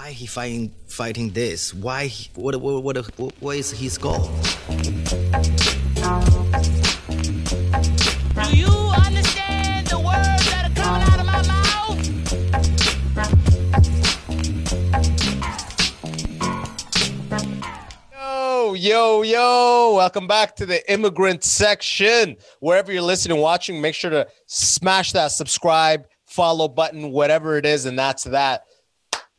why he fighting fighting this? Why? He, what, what what what what is his goal? Do you understand the words that are coming out of my mouth? Yo, yo, yo. Welcome back to the immigrant section. Wherever you're listening, watching, make sure to smash that subscribe, follow button, whatever it is. And that's that.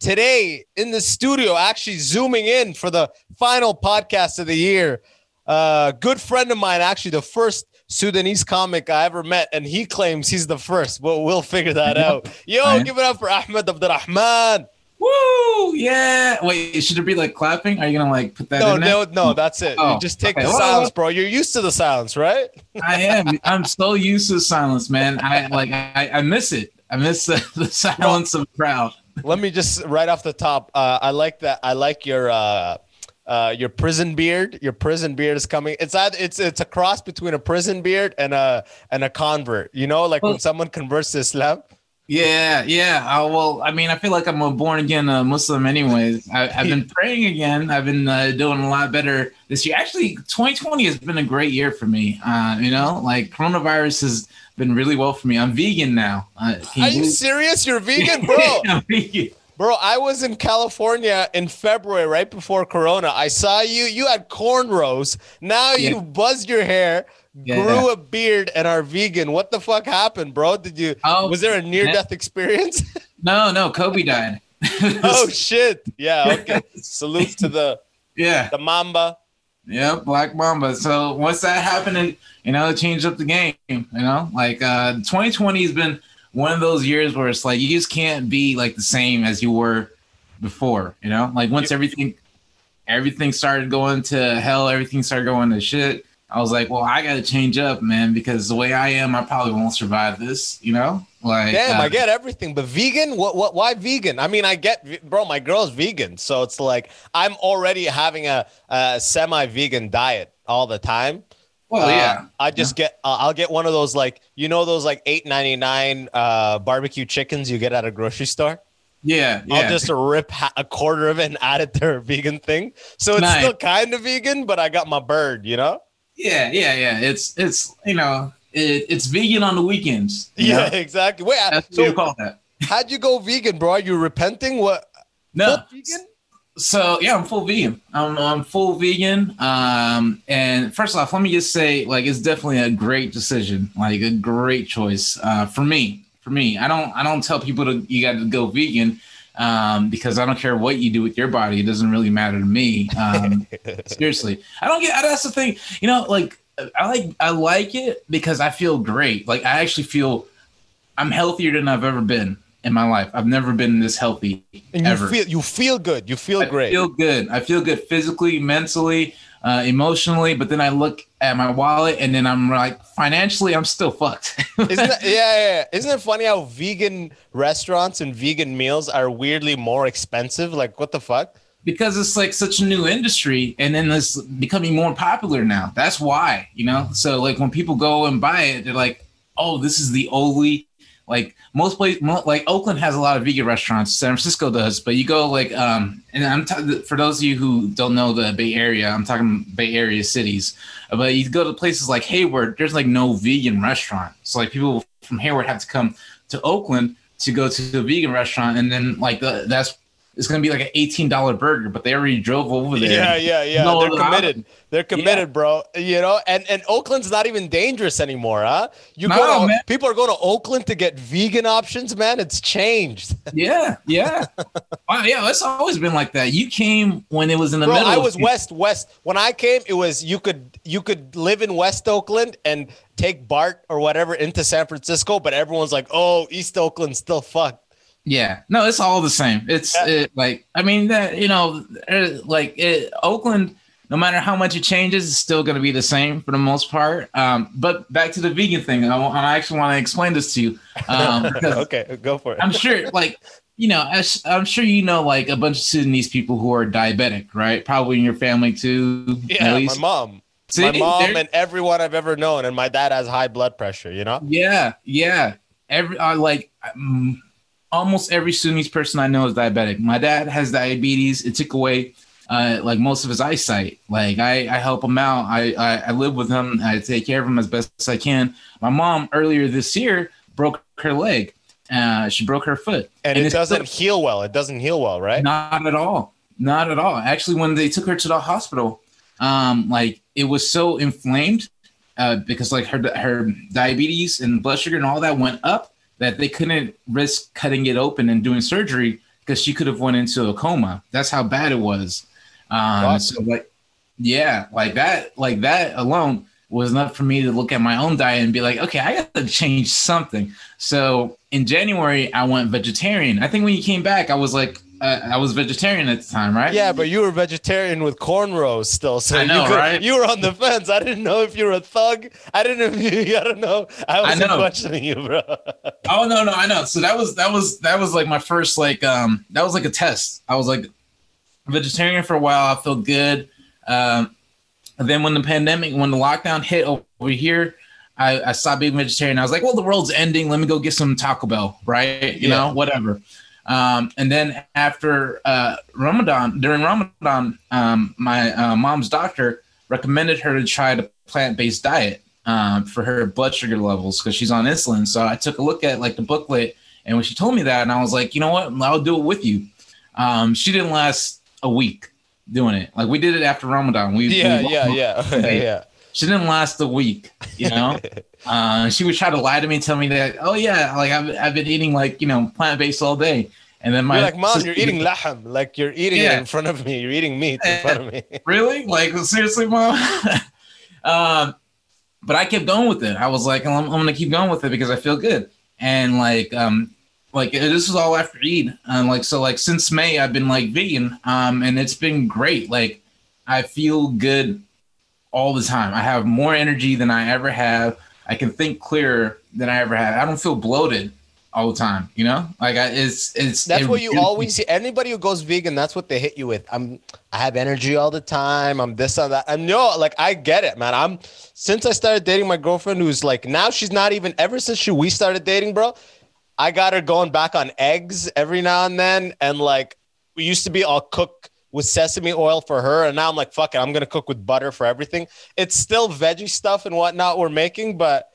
Today in the studio, actually zooming in for the final podcast of the year. Uh, good friend of mine, actually, the first Sudanese comic I ever met, and he claims he's the first, but we'll figure that out. Yo, Right. give it up for Ahmed Abdelrahman. Woo! Yeah. Wait, should it be like clapping? Are you gonna like put that No, in there? no, no, that's it. Oh, you just take okay. the Well, silence, bro. You're used to the silence, right? I am. I'm so used to silence, man. I like. I, I miss it. I miss the, the silence of the crowd. Let me just right off the top. Uh, I like that. I like your uh, uh, your prison beard. Your prison beard is coming. It's either, it's it's a cross between a prison beard and a and a convert. You know, like when someone converts to Islam. Yeah, yeah. Uh, well, I mean, I feel like I'm a born again uh, Muslim, anyways. I, I've been praying again. I've been uh, doing a lot better this year. Actually, 2020 has been a great year for me. Uh, you know, like coronavirus has been really well for me. I'm vegan now. Uh, Are you serious? You're vegan, bro. I'm vegan. Bro, I was in California in February, right before Corona. I saw you. You had cornrows. Now Yeah. you buzzed your hair, Yeah. grew a beard, and are vegan. What the fuck happened, bro? Did you? Oh, was there a near-death experience? No, no, Kobe died. oh shit! Yeah. Okay. Salute to the yeah, the Mamba. Yeah, Black Mamba. So once that happened, it, you know, it changed up the game. You know, like uh, 2020 has been one of those years where it's like you just can't be like the same as you were before. You know, like once everything, everything started going to hell, everything started going to shit. I was like, well, I got to change up, man, because the way I am, I probably won't survive this. You know, like Damn, uh, I get everything, but vegan? What? What? Why vegan? I mean, I get, bro. My girl's vegan, so it's like I'm already having a, a semi-vegan diet all the time. Well, Uh, yeah, I just get. Uh, I'll get one of those like you know those like eight ninety nine uh, barbecue chickens you get at a grocery store. yeah, yeah. I'll just rip ha- a quarter of it and add it to her vegan thing. So it's Nice. still kind of vegan, but I got my bird. You know? Yeah, yeah, yeah. It's it's you know it, it's vegan on the weekends. Yeah, know? exactly. Wait, that's what you call that. how'd you go vegan, bro? Are you repenting? What? No, full vegan? so yeah, I'm full vegan. I'm I'm full vegan. Um, and first off, let me just say, like, it's definitely a great decision, like a great choice uh, for me. For me, I don't I don't tell people to you got to go vegan. Um, because I don't care what you do with your body, it doesn't really matter to me. Um, seriously, I don't get. That's the thing, you know. Like I like I like it because I feel great. Like I actually feel I'm healthier than I've ever been in my life. I've never been this healthy And you ever. feel you feel good. You feel I great. feel good. I feel good physically, mentally, uh, emotionally. But then I look at my wallet and then I'm like, financially, I'm still fucked. Isn't that, yeah, yeah, yeah. Isn't it funny how vegan restaurants and vegan meals are weirdly more expensive? Like, what the fuck? because it's like such a new industry and then it's becoming more popular now. That's why, you know? So like when people go and buy it, they're like, oh, this is the only like most place mo- like Oakland has a lot of vegan restaurants, San Francisco does, but you go like um and I'm t- for those of you who don't know the Bay Area, I'm talking Bay Area cities, but you go to places like Hayward, there's like no vegan restaurant. So like people from Hayward have to come to Oakland to go to the vegan restaurant and then like the, that's it's gonna be like an eighteen dollar burger, but they already drove over there. Yeah, yeah, yeah. No, They're committed. They're committed, bro. You know, and and Oakland's not even dangerous anymore, huh? You No, go to, people are going to Oakland to get vegan options, man. It's changed. Yeah, yeah. wow, yeah, it's always been like that. You came when it was in the Bro, middle. I was west west. When I came, it was you could you could live in West Oakland and take BART or whatever into San Francisco, but everyone's like, "Oh, East Oakland's still fucked." Yeah, no, it's all the same. It's Yeah. it, like I mean that you know, uh, like it, Oakland. No matter how much it changes, it's still going to be the same for the most part. Um, but back to the vegan thing, I, I actually want to explain this to you. Um, okay, go for it. I'm sure, like you know, as, I'm sure you know, like a bunch of Sudanese people who are diabetic, right? Probably in your family too. yeah, at my mom. See, my mom and everyone I've ever known, and my dad has high blood pressure. You know. Yeah, yeah. Every uh, like um, almost every Sudanese person I know is diabetic. My dad has diabetes. It took away uh, like most of his eyesight. Like I, I help him out. I, I, I live with him. I take care of him as best as I can. My mom earlier this year broke her leg. Uh, she broke her foot, And, it doesn't heal well. It doesn't heal well, right? not at all. Not at all. Actually, when they took her to the hospital, um, like it was so inflamed uh, because like her her diabetes and blood sugar and all that went up that they couldn't risk cutting it open and doing surgery because she could have went into a coma. That's how bad it was. Um, so like, yeah, like that, like that alone was enough for me to look at my own diet and be like, okay, I got to change something. So in January, I went vegetarian. I think when you came back, I was like, uh, I was vegetarian at the time, right? Yeah, but you were vegetarian with cornrows still, so I know, you, could- right? you were on the fence. I didn't know if you were a thug. I didn't know if you. I don't know. I wasn't questioning you, bro. Oh no, no, I know. So that was that was that was like my first like um that was like a test. I was like vegetarian for a while. I felt good. Um, then when the pandemic, when the lockdown hit over here, I, I stopped being vegetarian. I was like, well, the world's ending. Let me go get some Taco Bell, right? You Yeah. know, whatever. Um, and then after uh, Ramadan, during Ramadan, um, my uh, mom's doctor recommended her to try the plant-based diet um, for her blood sugar levels because she's on insulin. So I took a look at like the booklet, and when she told me that, and I was like, you know what, I'll do it with you. Um, she didn't last a week doing it. Like we did it after Ramadan. We Yeah, we- yeah, yeah, yeah. She didn't last a week. You know, uh, she would try to lie to me, tell me that, oh yeah, like I've I've been eating like you know plant based all day, and then my You're like, mom, sister- you're eating lahm. Like you're eating it in front of me. You're eating meat in front of me. really? Like seriously, mom? um, but I kept going with it. I was like, I'm, I'm gonna keep going with it because I feel good. And like, um, like this was all after Eid. And like, so like since May, I've been like vegan. Um, and it's been great. Like, I feel good all the time. I have more energy than I ever have. I can think clearer than I ever have. I don't feel bloated all the time. You know, like I, it's it's. That's it what you always see. Anybody who goes vegan, that's what they hit you with. I'm I have energy all the time. I'm this and that. And no, like I get it, man. I'm since I started dating my girlfriend, who's like now she's not even ever since she we started dating, bro. I got her going back on eggs every now and then, and like we used to be, I'll cook with sesame oil for her, and now I'm like, fuck it, I'm gonna cook with butter for everything. It's still veggie stuff and whatnot we're making, but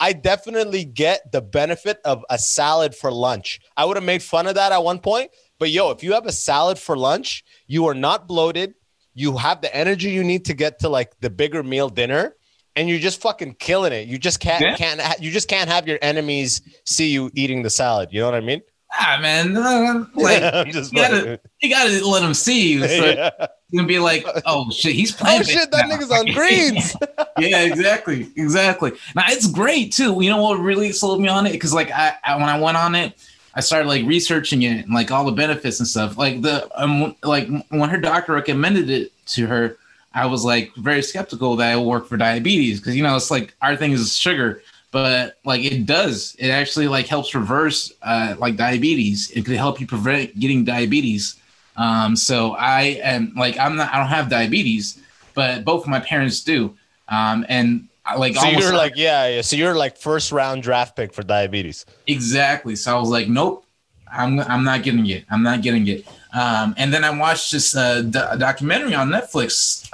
I definitely get the benefit of a salad for lunch. I would have made fun of that at one point, but yo, if you have a salad for lunch, you are not bloated. You have the energy you need to get to like the bigger meal dinner, and you're just fucking killing it. You just can't Yeah. can't you just can't have your enemies see you eating the salad. You know what I mean? Ah, man, uh, like I'm you gotta you gotta let them see you. So Yeah. gonna be like, oh shit, he's playing. Oh shit, that nigga's on greens. yeah, exactly, exactly. Now it's great too. You know what really sold me on it? Because like I, I when I went on it, I started like researching it and like all the benefits and stuff. Like the um like when her doctor recommended it to her, I was like very skeptical that it would work for diabetes because you know it's like our thing is sugar, but like it does. It actually like helps reverse uh like diabetes. It could help you prevent getting diabetes. Um, so I am like I'm not I don't have diabetes, but both of my parents do. Um, and I like So you're like, yeah, yeah. So you're like first round draft pick for diabetes. exactly. So I was like, nope, I'm I'm not getting it. I'm not getting it. Um, and then I watched this uh, do- documentary on Netflix.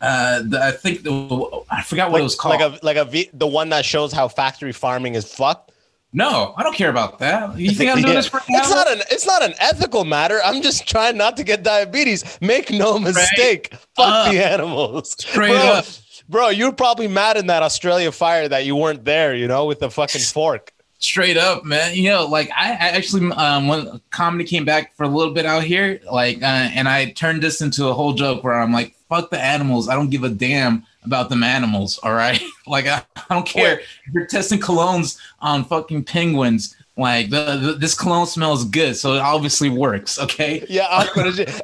Uh, the, I think the, I forgot what Like, it was called. like a like a v, the one that shows how factory farming is fucked. no, I don't care about that. You think I'm doing Yeah. this for It's not an it's not an ethical matter. I'm just trying not to get diabetes. Make no mistake. Fuck up. the animals. Straight bro, up. Bro, you're probably mad in that Australia fire that you weren't there, you know, with the fucking fork. straight up man you know like i, I actually um when comedy came back for a little bit out here like uh, and i turned this into a whole joke where i'm like fuck the animals. I don't give a damn about them animals all right? Like I, I don't care. Wait. if you're testing colognes on fucking penguins like the, the this cologne smells good so it obviously works okay? Yeah,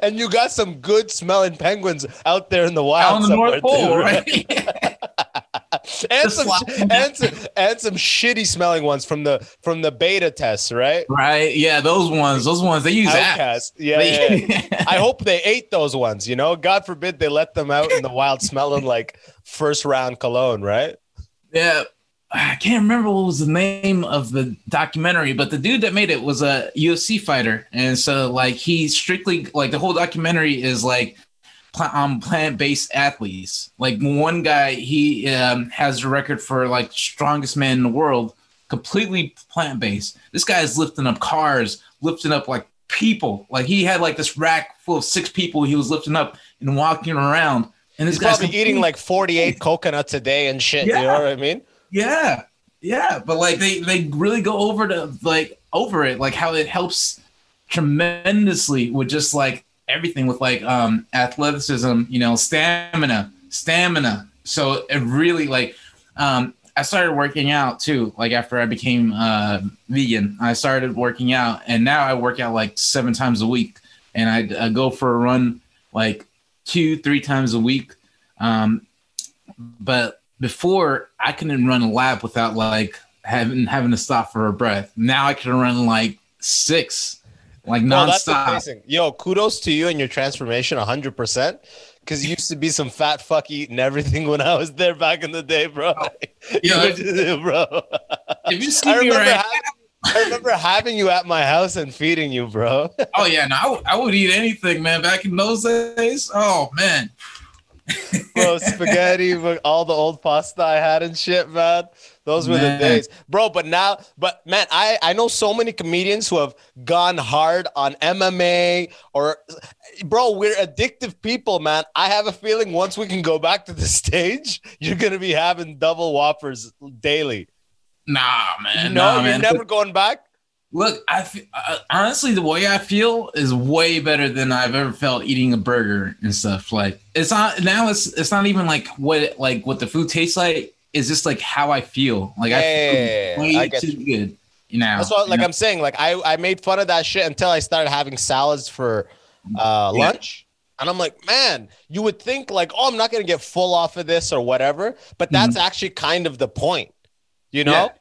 and you got some good smelling penguins out there in the out wild on the north pole too, right and some and some and some shitty smelling ones from the from the beta tests, right? right yeah those ones those ones they use apps. Outcast. Yeah, yeah, yeah. I hope they ate those ones. You know, God forbid they let them out in the wild, smelling like first round cologne, right? Yeah, I can't remember what was the name of the documentary, but the dude that made it was a UFC fighter, and so like he strictly like the whole documentary is like um, plant-based athletes. Like one guy, he um, has a record for like strongest man in the world, completely plant-based. This guy is lifting up cars, lifting up like people. Like he had like this rack full of six people he was lifting up and walking around. And this He's guy's probably eating like 48 coconuts a day and shit. You know what I mean? Yeah, yeah, but like they they really go over to like over it, like how it helps tremendously with just like everything with like um athleticism, you know, stamina, stamina. So it really like um I started working out too. Like after I became uh vegan, I started working out, and now I work out like seven times a week, and I, I go for a run like two, three times a week. Um, but before I couldn't run a lap without like having having to stop for a breath. Now I can run like six, like No, nonstop. amazing. Yo, kudos to you and your transformation 100%. Because you used to be some fat fuck eating everything when I was there back in the day, bro. Oh. You Yeah. just- bro. if you see I me remember, right, having, I remember having you at my house and feeding you, bro. oh yeah, no, I, I would eat anything, man. Back in those days, oh man, bro, spaghetti, but all the old pasta I had and shit, man. Those were Man. the days, bro. But now, but man, I I know so many comedians who have gone hard on MMA or, bro, we're addictive people, man. I have a feeling once we can go back to the stage, you're gonna be having double whoppers daily. nah, man, no, nah, you're man. never going back. Look, I uh, honestly, the way I feel is way better than I've ever felt eating a burger and stuff. Like it's not now. It's it's not even like what like what the food tastes like. It's just like how I feel. Like I Yeah, feel way I get too good. You know. That's what, like know? I'm saying. Like I, I made fun of that shit until I started having salads for uh, Yeah. lunch, and I'm like, man, you would think like, oh, I'm not gonna get full off of this or whatever, but that's actually kind of the point. You know,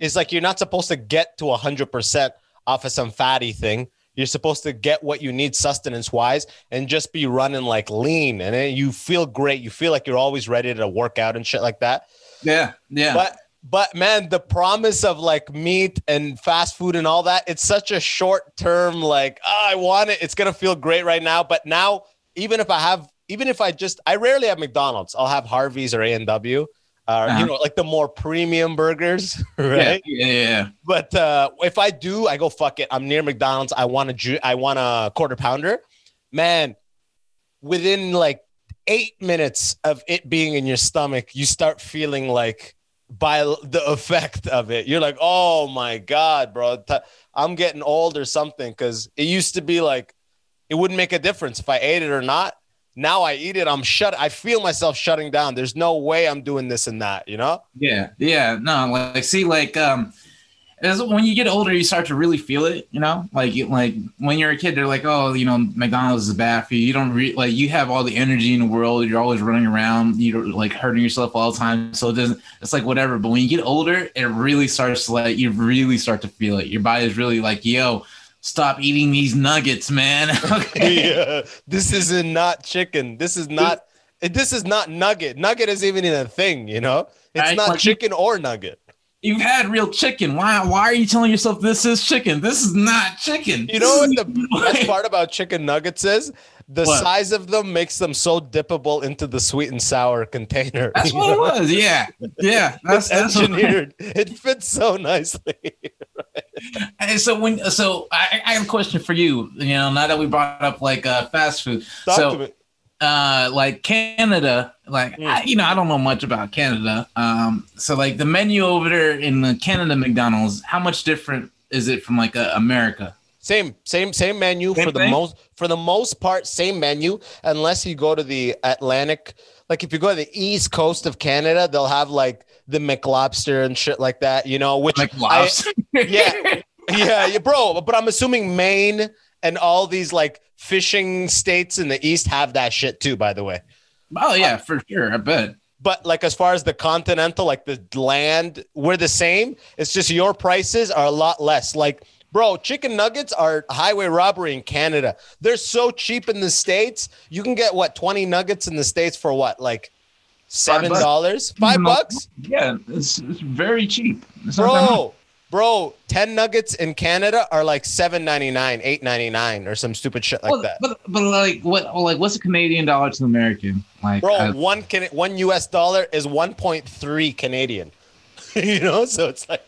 It's like you're not supposed to get to hundred percent off of some fatty thing. You're supposed to get what you need sustenance wise and just be running like lean, and then you feel great. You feel like you're always ready to work out and shit like that. Yeah, yeah. But but man, the promise of like meat and fast food and all that, it's such a short term, like, oh, I want it. It's gonna feel great right now. But now, even if I have, even if I just I rarely have McDonald's, I'll have Harvey's or A and W. Uh, Uh-huh. you know, like the more premium burgers, right? yeah, yeah, yeah. But uh, if I do, I go fuck it. I'm near McDonald's. I want a ju- I want a quarter pounder. Man, within like eight minutes of it being in your stomach, you start feeling like by the effect of it. You're like, oh my god, bro, I'm getting old or something. Because it used to be like it wouldn't make a difference if I ate it or not. Now I eat it, I'm shut. I feel myself shutting down. There's no way I'm doing this and that. You know? Yeah, yeah, no, like see, like um, as when you get older, you start to really feel it. You know, like like when you're a kid, they're like, oh, you know, McDonald's is bad for you. You don't re- like you have all the energy in the world. You're always running around. You're like hurting yourself all the time. So it doesn't. It's like whatever. But when you get older, it really starts to like you really start to feel it. Your body's really like, yo, stop eating these nuggets, man. okay. yeah, this is not chicken. This is not. This is not nugget. Nugget is even a thing. You know, it's Right, not like chicken or nugget. You've had real chicken. Why? Why are you telling yourself this is chicken? This is not chicken. You know what the best part about chicken nuggets is? The What? size of them makes them so dippable into the sweet and sour container. That's what it was. Yeah, yeah. That's that's what- engineered. it fits so nicely. Hey, so when so I, I have a question for you. You know, now that we brought up like uh, fast food, Talk so. Uh, like Canada, like Mm. I, you know, I don't know much about Canada. Um, so like the menu over there in the Canada McDonald's, how much different is it from like uh, America? Same, same, same menu Same for the most for the most part, same menu, unless you go to the Atlantic. Like if you go to the east coast of Canada, they'll have like the McLobster and shit like that, you know, which Like I- yeah, yeah, yeah, bro. But I'm assuming Maine and all these like fishing states in the east have that shit too, by the way. oh yeah, um, for sure. I bet. But like as far as the continental, like the land, we're the same. It's just your prices are a lot less. Like, bro, chicken nuggets are highway robbery in Canada. They're so cheap in the States. You can get what 20 nuggets in the States for what? Like Seven dollars, five bucks, Yeah, it's, it's very cheap. It's not bro. Bro, ten nuggets in Canada are like seven ninety nine, eight ninety nine, or some stupid shit like Well, that. But but like what like what's a Canadian dollar to American? Like Bro, uh, one can one US dollar is one point three Canadian. you know, so it's like,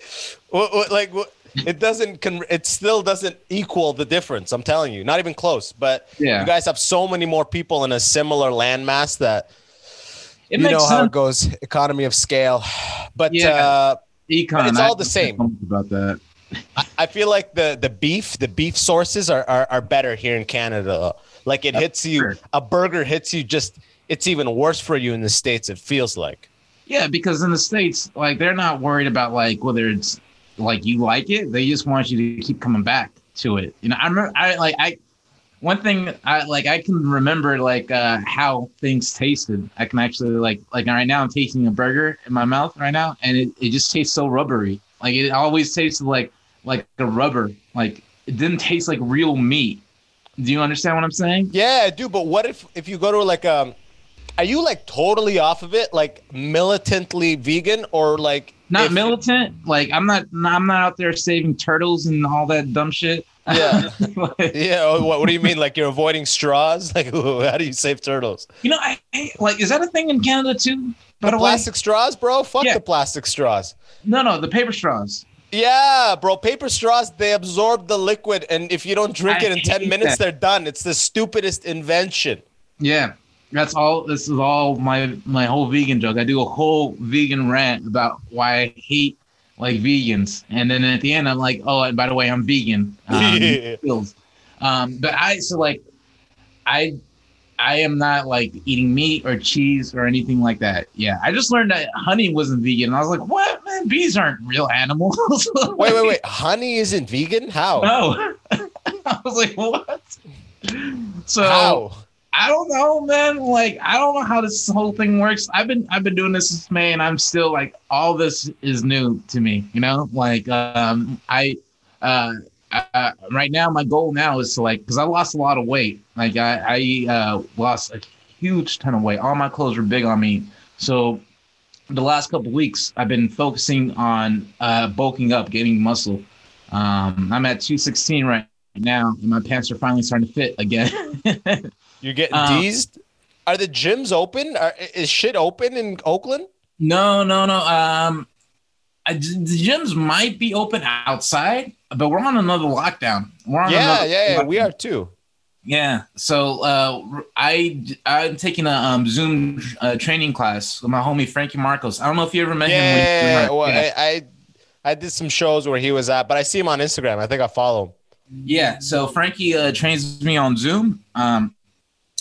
what, what, like what, it doesn't. Con- it still doesn't equal the difference. I'm telling you, not even close. But Yeah. you guys have so many more people in a similar landmass that it you know how it goes. Economy of scale, but Yeah. uh, Econ, it's I all the same. about that. I feel like the the beef, the beef sources are are, are better here in Canada. Like it hits you, a burger hits you just. It's even worse for you in the states. It feels like. Yeah, because in the states, like they're not worried about like whether it's like you like it. They just want you to keep coming back to it. You know, I remember I like I one thing I like I can remember like uh how things tasted. I can actually like like right now I'm tasting a burger in my mouth right now and it, it just tastes so rubbery. Like it always tasted like like a rubber. Like it didn't taste like real meat. Do you understand what I'm saying? Yeah, I do. But what if if you go to like um, are you like totally off of it, like militantly vegan, or like Not if- militant. Like I'm not I'm not out there saving turtles and all that dumb shit. Yeah. Yeah. oh, What, what do you mean? Like you're avoiding straws? Like how do you save turtles? You know, I, I like is that a thing in Canada too? By The the way, plastic straws, bro. Fuck Yeah. the plastic straws. no, no, the paper straws. Yeah, bro. Paper straws, they absorb the liquid, and if you don't drink I it in ten minutes, that. they're done. It's the stupidest invention. Yeah, that's all. This is all my my whole vegan joke. I do a whole vegan rant about why I hate like vegans, and then at the end, I'm like, oh, and by the way, I'm vegan. Um, Yeah. um, but I so like, I. I am not like eating meat or cheese or anything like that. Yeah, I just learned that honey wasn't vegan. And I was like, "What, man? Bees aren't real animals." Wait, wait, wait. Honey isn't vegan? How? No. I was like, what? So How? I don't know, man. Like, I don't know how this whole thing works. I've been I've been doing this since May, and I'm still like, all this is new to me. You know, like, um, I, uh, uh, right now my goal now is to like, because I lost a lot of weight. Like, I I uh, lost a huge ton of weight. All my clothes were big on me, so. The last couple weeks, I've been focusing on uh, bulking up, getting muscle. Um, I'm at 216 right now, and my pants are finally starting to fit again. You're getting Uh, teased? Are the gyms open? Are, is shit open in Oakland? no, no, no. Um, I, the gyms might be open outside, but we're on another lockdown. We're on Yeah, another yeah, yeah. We are too. Yeah. So uh, I I'm taking a um, Zoom uh, training class with my homie Frankie Marcos. I don't know if you ever met him. Yeah, We- well, yeah. I, I I did some shows where he was at, but I see him on Instagram. I think I follow him. Yeah, so Frankie uh, trains me on Zoom, um,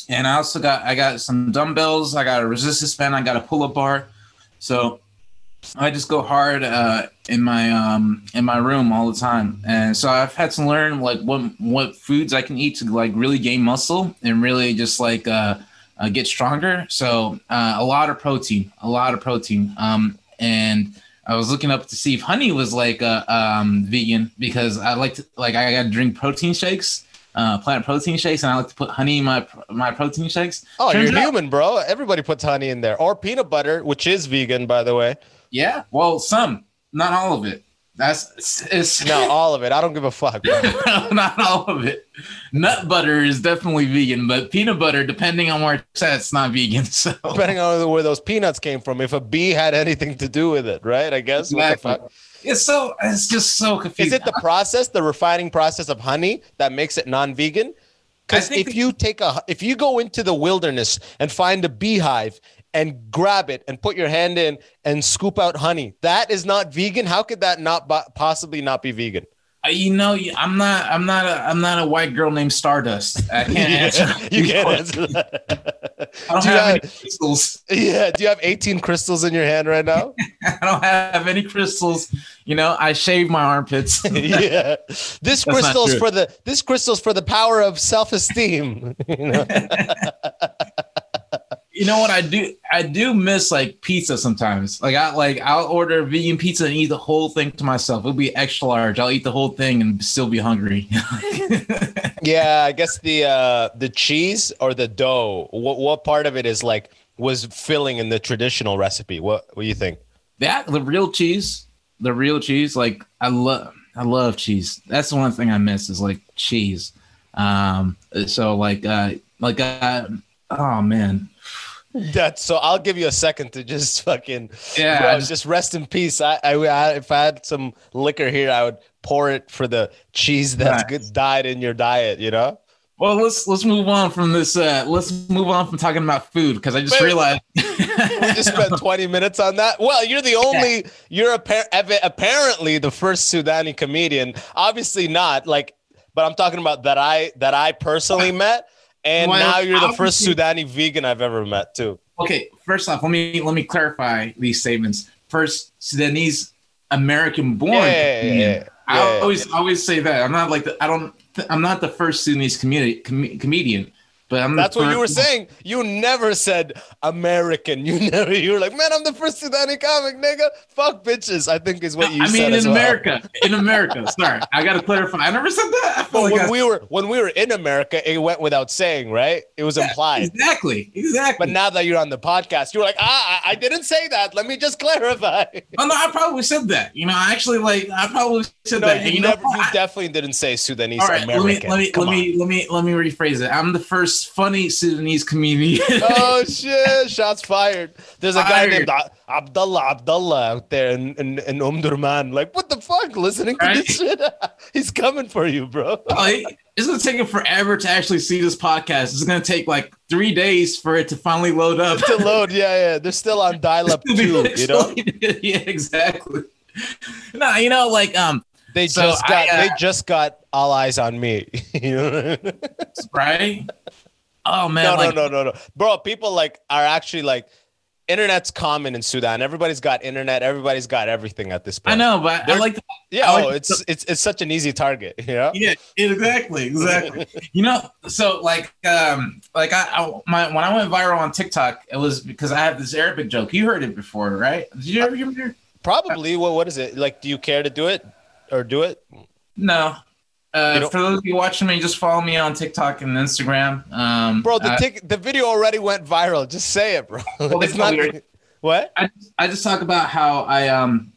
and I also got I got some dumbbells, I got a resistance band, I got a pull up bar, so I just go hard uh, in my um, in my room all the time, and so I've had to learn like what what foods I can eat to like really gain muscle and really just like uh, uh, get stronger. So uh, a lot of protein, a lot of protein, um, and I was looking up to see if honey was like a um, vegan because I like to like I got to drink protein shakes, uh, plant protein shakes, and I like to put honey in my my protein shakes. Oh, Turns you're out- human, bro. Everybody puts honey in there, or peanut butter, which is vegan, by the way. Yeah, well, some, not all of it. That's it's, No, all of it. I don't give a fuck. not all of it. Nut butter is definitely vegan, but peanut butter, depending on where it's at, it's not vegan. So Depending on where those peanuts came from, if a bee had anything to do with it, right? I guess. What the Exactly. fuck? it's so it's just so confusing. Is it the process, the refining process of honey that makes it non-vegan? Because if you take a, if you go into the wilderness and find a beehive and grab it and put your hand in and scoop out honey, that is not vegan. How could that not bo- possibly not be vegan? Uh, you know, I'm not, I'm not, a, I'm not a white girl named Stardust. I can't answer. you can't answer that. I don't do you have have, any crystals. yeah. Do you have 18 crystals in your hand right now? I don't have any crystals. You know, I shave my armpits. yeah. This crystal's for the this crystal's for the power of self-esteem. you know? You know what I do? I do miss like pizza sometimes. Like I like I'll order vegan pizza and eat the whole thing to myself. It'll be extra large. I'll eat the whole thing and still be hungry. Yeah, I guess the uh the cheese or the dough. What what part of it is like was filling in the traditional recipe? What what do you think? that the real cheese, the real cheese. Like I love, I love cheese. That's the one thing I miss is like cheese. Um, so like, uh, like, uh, oh man, That so I'll give you a second to just fucking Yeah, bro, just, just- rest in peace. I, I, I if I had some liquor here, I would pour it for the cheese that's Nice. good died in your diet. You know. Well, let's let's move on from this. Uh, let's move on from talking about food because I just Wait. realized we just spent 20 minutes on that. Well, you're the only, you're appa- apparently the first Sudani comedian. Obviously not like, but I'm talking about that I that I personally met, and Well, now you're the first Sudani vegan I've ever met too. Okay, first off, let me let me clarify these statements. First, Sudanese American born. Yeah, yeah, yeah. I always always say that. I'm not like the, I don't I'm not the first Sudanese comedi- com- comedian, but I'm That's what you were saying. You never said American. You never. You were like, man, I'm the first Sudani comic, nigga. Fuck bitches. I think is what you said. I mean, in well. America, in America. Sorry, I got to clarify. I never said that. But like when I- we were when we were in America, it went without saying, right? It was implied. exactly, exactly. But now that you're on the podcast, you're like, ah, I, I didn't say that. Let me just clarify. oh no, I probably said that. You know, I actually like I probably said no, that. you, you know, you I- definitely didn't say Sudanese all right, let me let me Come let me let me let me rephrase it. I'm the first funny Sudanese comedian. Oh shit! Shots fired. There's a guy Fired. named Abdullah Abdullah out there in in, in Omdurman. Like, what the fuck? Listening to this shit? He's coming for you, bro. It- it's gonna take him forever to actually see this podcast. It's gonna take like three days for it to finally load up. to load, yeah, yeah. They're still on dial-up too. You know, yeah, exactly. No, you know, like um, they So just got I, uh, they just got all eyes on me. you know. right? Oh man, no, like, no, no, no, no, bro. People like are actually like, internet's common in Sudan. Everybody's got internet. Everybody's got everything at this point. I know, but I They're- like, the, Yeah, I like oh, the- it's it's it's such an easy target. You know. yeah, exactly, exactly. you know, so like, um, like I, I, my when I went viral on TikTok, it was because I have this Arabic joke. You heard it before, right? Did you ever hear it? Probably. What what is it like? Do you care to do it or do it? No. You Uh, for those of you watching me, just follow me on TikTok and Instagram. Um, Bro, the I- the video already went viral. Just say it, bro. Well, it's it's not. weird. What? I, I just talk about how I um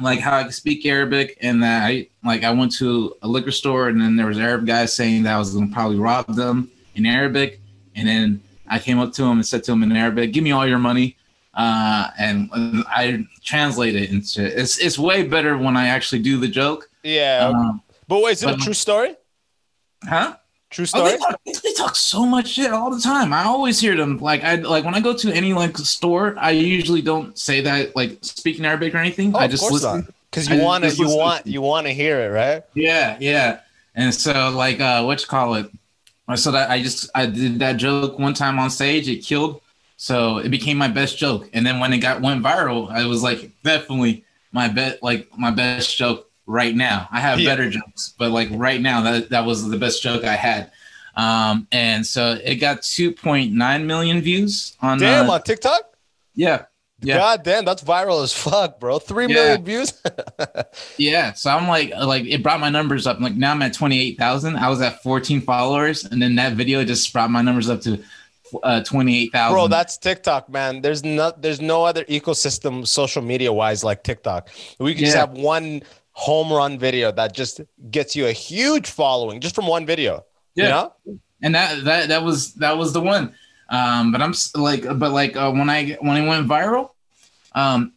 like how I speak Arabic and that I like I went to a liquor store and then there was Arab guys saying that I was gonna probably rob them in Arabic and then I came up to him and said to him in Arabic, "Give me all your money," uh, and I translate it into it's it's way better when I actually do the joke. Yeah. Um, but wait, is it a true story? huh? True Oh, story? they, talk, they talk so much shit all the time. I always hear them. Like I like when I go to any like store, I usually don't say that like speaking Arabic or anything. Oh, I just listen. Because you want to, you listen. want, you want to hear it, right? Yeah, yeah. And so like uh what you call it? So that I just I did that joke one time on stage, it killed. So it became my best joke. And then when it got went viral, I was like definitely my bet like my best joke right now. I have Yeah. better jokes, but like right now that that was the best joke I had. Um and so it got 2.9 million views on Damn, uh, on TikTok. yeah. Yeah. God damn, that's viral as fuck, bro. Three Yeah. million views. Yeah, so I'm like, like it brought my numbers up. Like now I'm at twenty eight thousand. I was at fourteen followers, and then that video just brought my numbers up to uh, twenty eight thousand. Bro, that's TikTok, man. There's not there's no other ecosystem social media wise like TikTok. We can just have one home run video that just gets you a huge following just from one video. Yeah. You know? and that that that was that was the one. Um, but I'm like, but like uh, when I when it went viral, um,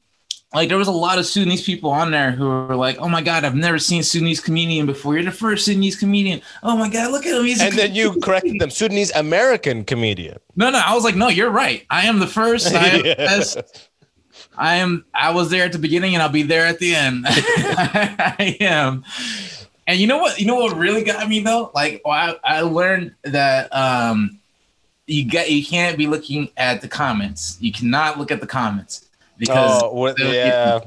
like there was a lot of Sudanese people on there who were like, "Oh my god, I've never seen Sudanese comedian before. You're the first Sudanese comedian. Oh my god, look at him. He's And then you comedian." corrected them. Sudanese American comedian. No, no, I was like, no, you're right. I am the first. I am the best. I am. I was there at the beginning, and I'll be there at the end. I am. And you know what? You know what really got me though? Like, I, I learned that um, you get you can't be looking at the comments. You cannot look at the comments because Oh, they'll- yeah.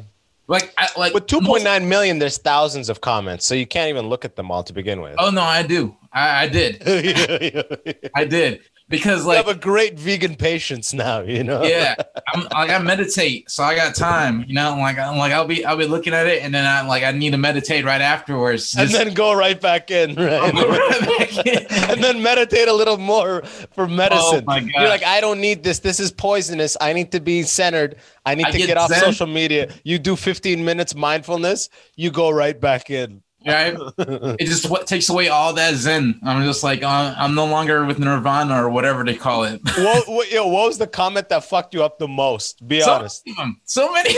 like I, like With 2.9 million, there's thousands of comments, so you can't even look at them all to begin with. Oh no, I do. I, I did. I did. Because You like have a great vegan patience now, you know? yeah, I'm, like I meditate, so I got time. You know, like I'm like I'll be I'll be looking at it, and then I'm like I need to meditate right afterwards. And then go right back in, right? and then meditate a little more for oh medicine. Oh my God. You're like, I don't need this. This is poisonous. I need to be centered. I need I to get get, off social media. You do 15 minutes mindfulness, you go right back in. Right? It just what takes away all that zen. I'm just like uh, I'm no longer with Nirvana or whatever they call it. what, what, yo, what was the comment that fucked you up the most? Be so, honest. many of 'em. so many,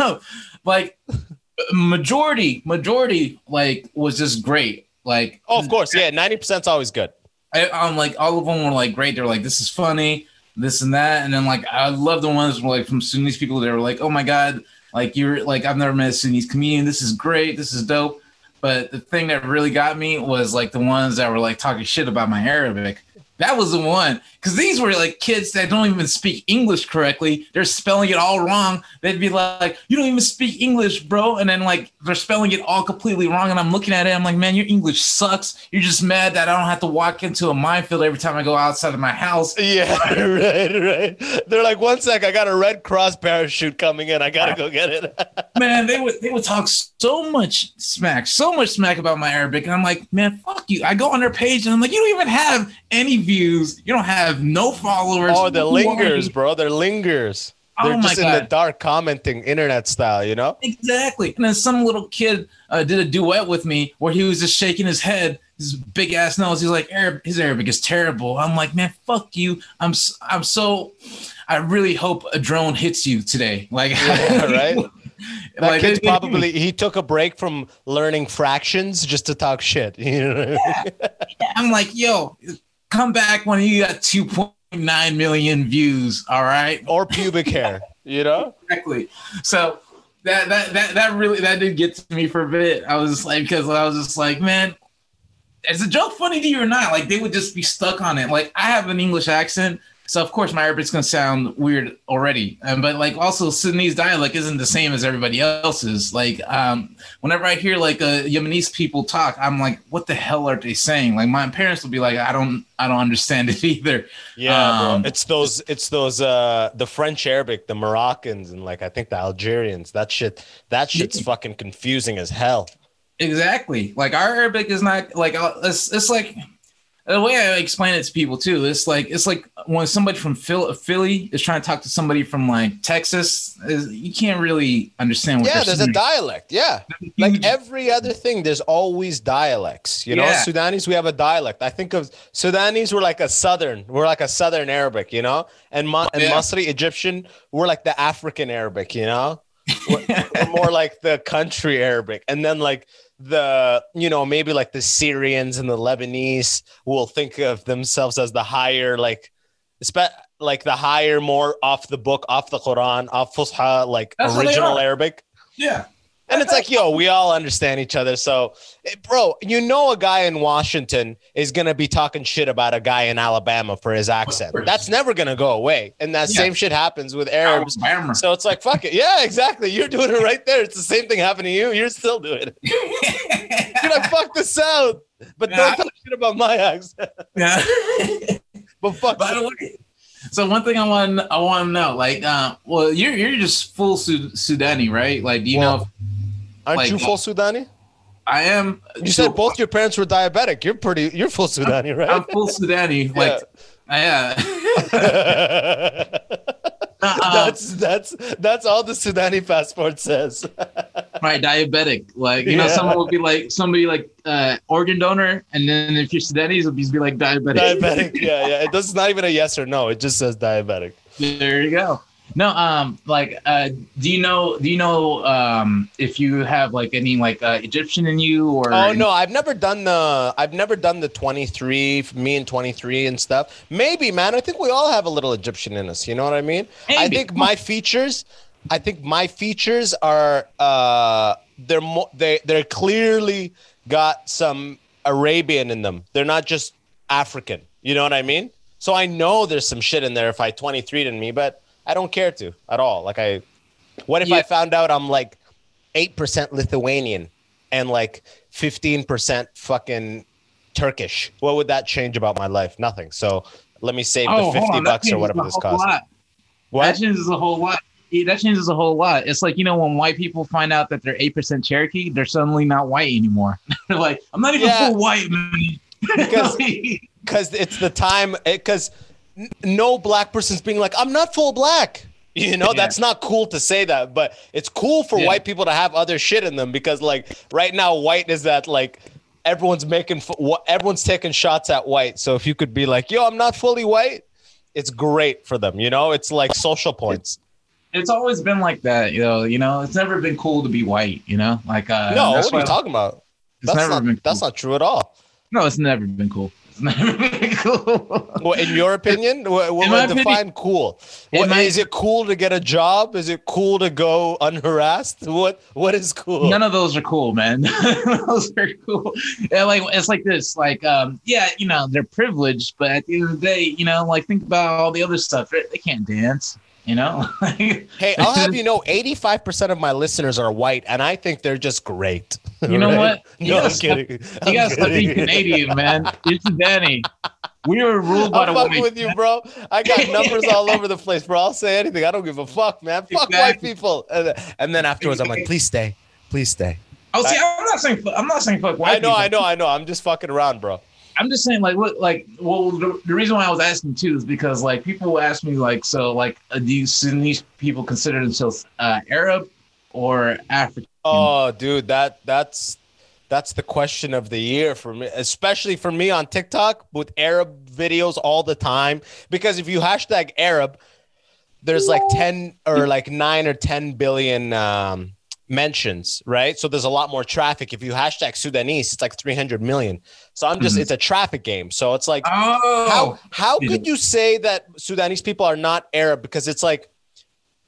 of like majority, majority, like was just great. Like Oh, of course. Yeah. 90% is always good. I, I'm like all of them were like great. They're like this is funny, this and that, and then like I love the ones were like from Sudanese people. They were like, oh my god, like you're like I've never met a Sudanese comedian. This is great. This is dope. But the thing that really got me was like the ones that were like talking shit about my Arabic. That was the one because these were like kids that don't even speak English correctly. They're spelling it all wrong. They'd be like, "You don't even speak English, bro," and then like they're spelling it all completely wrong. And I'm looking at it, I'm like, "Man, your English sucks. You're just mad that I don't have to walk into a minefield every time I go outside of my house." Yeah, right, right. They're like, one sec, I got a Red Cross parachute coming in. I gotta go get it. Man, they would they would talk so much smack, so much smack about my Arabic, and I'm like, "Man, fuck you." I go on their page and I'm like, "You don't even have any views. You don't have no followers." oh, the lingers, bro. They're lingers. Oh They're just in the dark commenting, internet style, you know? Exactly. And then some little kid uh, did a duet with me where he was just shaking his head, his big ass nose. He's like, Arab, his Arabic is terrible. I'm like, man, fuck you. I'm I'm so. I really hope a drone hits you today. Like, Yeah, right? That like, kid's probably he took a break from learning fractions just to talk shit. You know? I'm like, yo, come back when you got 2.9 million views. All right. or pubic hair, you know? exactly. So that that that that really that did get to me for a bit. I was just like, because I was just like, man, is the joke funny to you or not? Like they would just be stuck on it. Like I have an English accent, so of course my Arabic's gonna sound weird already. Um, but like also Sudanese dialect isn't the same as everybody else's. Like um, whenever I hear like uh, Yemenis people talk, I'm like, what the hell are they saying? Like my parents will be like, I don't I don't understand it either. Yeah, Um, bro. It's those it's those uh the French Arabic, the Moroccans and like I think the Algerians. That shit that shit's fucking confusing as hell. Exactly. Like our Arabic is not like uh, it's, it's like the way I explain it to people too. It's like it's like when somebody from Philly is trying to talk to somebody from like Texas. You can't really understand what Yeah, there's a dialect. Yeah. Like every other thing, there's always dialects. You know, Yeah. Sudanese, we have a dialect. I think of Sudanese, we're like a southern, we're like a southern Arabic, you know, and Ma- and Yeah. Masri Egyptian, we're like the African Arabic, you know, we're, we're more like the country Arabic, and then like the you know maybe like the Syrians and the Lebanese will think of themselves as the higher like, like the higher more off the book, off the Quran, off Fusha, like That's original. Arabic. yeah. And it's like, yo, we all understand each other. So, eh, bro, you know, a guy in Washington is going to be talking shit about a guy in Alabama for his accent. That's never going to go away. And that Yeah. same shit happens with Arabs. Alabama. So it's like, fuck it. Yeah, exactly. You're doing it right there. It's the same thing happening to you. You're still doing it. You're like, fuck the South. But Yeah. don't talk shit about my accent. yeah. But fuck. By the way, so one thing I want I want to know, like, uh, well, you're you're just full Sud- Sudani, right? Like, do you Well, know? Aren't like- you full Sudani? I am. You said both your parents were diabetic. You're pretty, you're full Sudani, right? I'm full Sudani. Like, yeah. Uh, that's that's that's all the Sudani passport says. right diabetic like you know Yeah. someone would be like somebody like uh organ donor and then if you're Sudanese it'll just be like diabetic diabetic. Yeah, yeah. It does it's not even a yes or no. It just says diabetic. there you go no um like uh do you know do you know um if you have like any like uh egyptian in you or Oh no, I've never done the I've never done the 23, me and 23 and stuff. Maybe, man. I think we all have a little Egyptian in us. You know what I mean? Maybe. I think my features, I think my features are uh they're more they they're clearly got some Arabian in them. They're not just African. You know what I mean? So I know there's some shit in there if I 23 in me, but I don't care to at all. Like I what if Yeah. I found out I'm like 8% Lithuanian and like 15% fucking Turkish? What would that change about my life? Nothing. So let me save Oh, the 50 bucks or whatever this costs. lot. What? That changes a whole lot. That changes a whole lot. It's like you know when white people find out that they're eight percent Cherokee, they're suddenly not white anymore. they're like, I'm not even Yeah. full white, man. Because- because it's the time because no black person's being like i'm not full black you know Yeah. that's not cool to say that but it's cool for Yeah. white people to have other shit in them because like right now white is that like everyone's making everyone's taking shots at white so if you could be like yo i'm not fully white it's great for them you know it's like social points it's always been like that, you know. You know, it's never been cool to be white, you know. Like, uh, no what are you talking about that's not, been. that's not true at all No, it's never been cool. It's never been cool. well, in your opinion, what, what In my define opinion- cool? What, my- is it cool to get a job? Is it cool to go unharassed? What what is cool? None of those are cool, man. those are cool. Yeah, like it's like this. Like, um, yeah, you know, they're privileged, but at the end of the day, you know, like think about all the other stuff. They, they can't dance, you know. Hey, I'll have you know, 85% of my listeners are white, and I think they're just great. You know what? You No, I'm gotta stop- kidding. you I'm gotta stop being. Canadian, man. It's Danny. We were ruled by I'm the fucking with you, bro. I got numbers all over the place, bro. I'll say anything. I don't give a fuck, man. Fuck white people. And, then afterwards, I'm like, please stay. Please stay. Oh, see, I'm not saying. I'm not saying fuck white. I know, people. I know, I know. I'm just fucking around, bro. I'm just saying, like, what, like, well, the, the reason why I was asking too is because, like, people ask me, like, so, like, uh, do you Sudanese people consider themselves uh, Arab or African? Oh, dude, that that's that's the question of the year for me, especially for me on TikTok with Arab videos all the time. Because if you hashtag Arab, there's like 10 or like 9 or 10 billion um, mentions, right? So there's a lot more traffic. If you hashtag Sudanese, it's like 300 million. So I'm just, Mhm. it's a traffic game. So it's like, Oh, how how could you say that Sudanese people are not Arab? Because it's like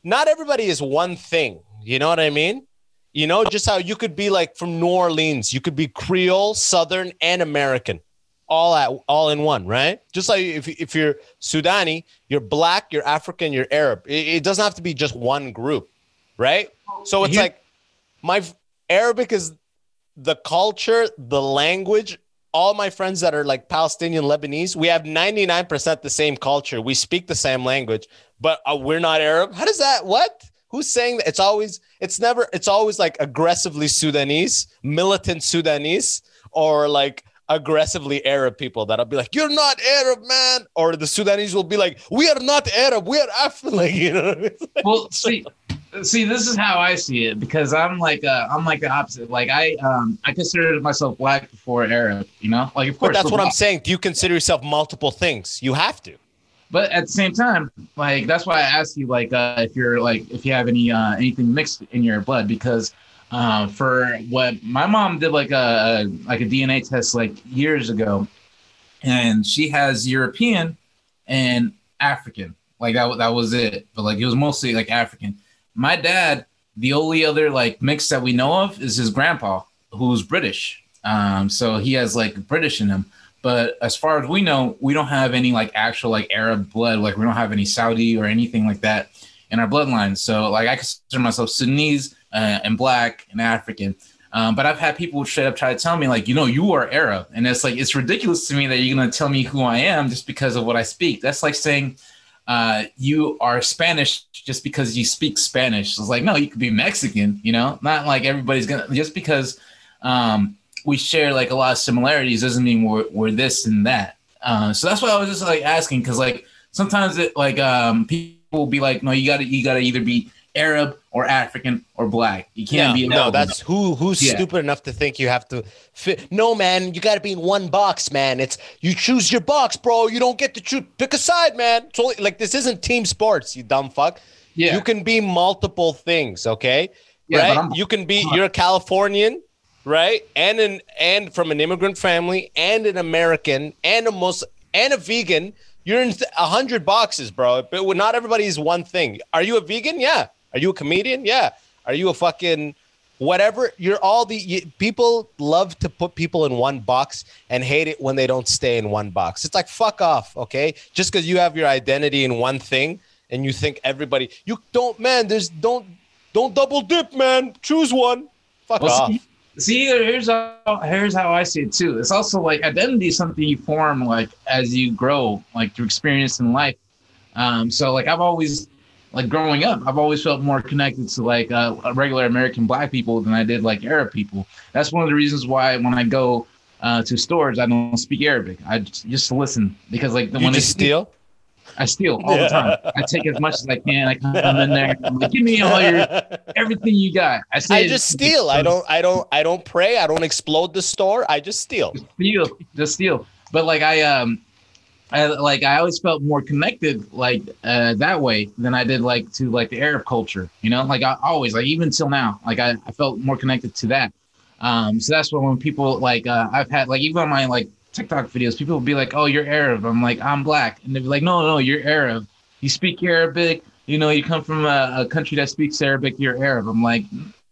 not everybody is one thing. You know what I mean? You know, just how you could be like from New Orleans, you could be Creole, Southern, and American, all at all in one, right? Just like if if you're Sudani, you're black, you're African, you're Arab. It, it doesn't have to be just one group, right? So it's Here- like my Arabic is the culture, the language. All my friends that are like Palestinian Lebanese, we have 99% the same culture. We speak the same language, but uh, we're not Arab. How does that? What? Who's saying that? It's always, it's never, it's always like aggressively Sudanese, militant Sudanese, or like aggressively Arab people that'll be like, "You're not Arab, man," or the Sudanese will be like, "We are not Arab, we are African." Like, you know, It's like- well, see, see, this is how I see it because I'm like, uh, I'm like the opposite. Like, I, um, I consider myself black before Arab. You know, like, of but course, that's we're what I'm saying. Do you consider yourself multiple things? You have to. But at the same time, like that's why I ask you, like, uh, if you're like, if you have any uh, anything mixed in your blood, because uh, for what my mom did, like a, a like a DNA test like years ago, and she has European and African, like that that was it. But like it was mostly like African. My dad, the only other like mix that we know of is his grandpa, who's British. Um, so he has like British in him. But as far as we know, we don't have any like actual like Arab blood. Like we don't have any Saudi or anything like that in our bloodline. So like I consider myself Sudanese uh, and black and African. Um, but I've had people straight up try to tell me like, you know, you are Arab, and it's like it's ridiculous to me that you're gonna tell me who I am just because of what I speak. That's like saying uh, you are Spanish just because you speak Spanish. It's like no, you could be Mexican. You know, not like everybody's gonna just because um, we share like a lot of similarities doesn't mean we're, we're this and that. Uh, so that's why I was just like asking because like sometimes it like um, people will be like, no, you gotta you gotta either be Arab or African or black. You can't no, be no, that's who who's Yeah. stupid enough to think you have to fit. No, man, you got to be in one box, man. It's you choose your box, bro. You don't get to choose. Pick a side, man. It's only, like this isn't team sports, you dumb fuck. yeah. You can be multiple things, okay? Yeah, right? You can be you're a Californian, right? And an and from an immigrant family, and an American, and a Muslim, and a vegan. You're in a hundred boxes, bro. But not everybody is one thing. Are you a vegan? Yeah. Are you a comedian? Yeah. Are you a fucking whatever? You're all the you, people love to put people in one box and hate it when they don't stay in one box. It's like fuck off, okay? Just because you have your identity in one thing and you think everybody you don't man. There's don't don't double dip, man. Choose one. Fuck Well, off. see, See, here's how here's how I see it too. It's also like identity is something you form like as you grow, like through experience in life. Um, so like I've always like growing up, I've always felt more connected to like uh, regular American Black people than I did like Arab people. That's one of the reasons why when I go uh, to stores, I don't speak Arabic. I just, just listen because like the You when just speak- steal? I steal all the time. I take as much as I can. I come in there, I'm like, give me all your everything you got. I I just steal. I don't I don't I don't pray. I don't explode the store. I just steal. steal, just steal. But like I um, I like I always felt more connected like uh that way than I did like to like the Arab culture. You know, like I always like even till now, like I, I felt more connected to that. Um, so that's when when people like uh, I've had like even on my like TikTok videos, people will be like, "Oh, you're Arab." I'm like, "I'm black," and they'll be like, "No, no, you're Arab. You speak Arabic. You know, you come from a, a country that speaks Arabic. You're Arab." I'm like,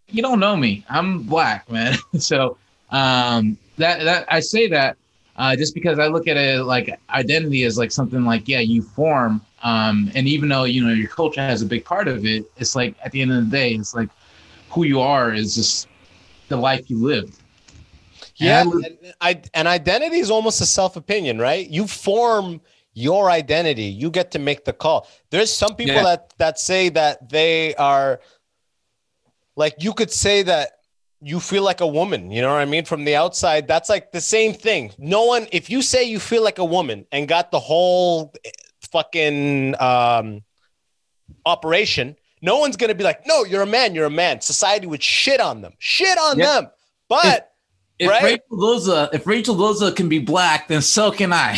"You don't know me. I'm black, man." so um, that that I say that uh, just because I look at it like identity is like something like yeah, you form. Um, and even though you know your culture has a big part of it, it's like at the end of the day, it's like who you are is just the life you lived. Yeah, And and, I, and identity is almost a self opinion, right? You form your identity. You get to make the call. There's some people Yeah. that that say that they are like you could say that you feel like a woman. You know what I mean? From the outside, that's like the same thing. No one, if you say you feel like a woman and got the whole eh, fucking um, operation, no one's gonna be like, "No, you're a man. You're a man." Society would shit on them, shit on Yeah. them. But If Right? Rachel Dolezal, if Rachel Dolezal can be black, then so can I.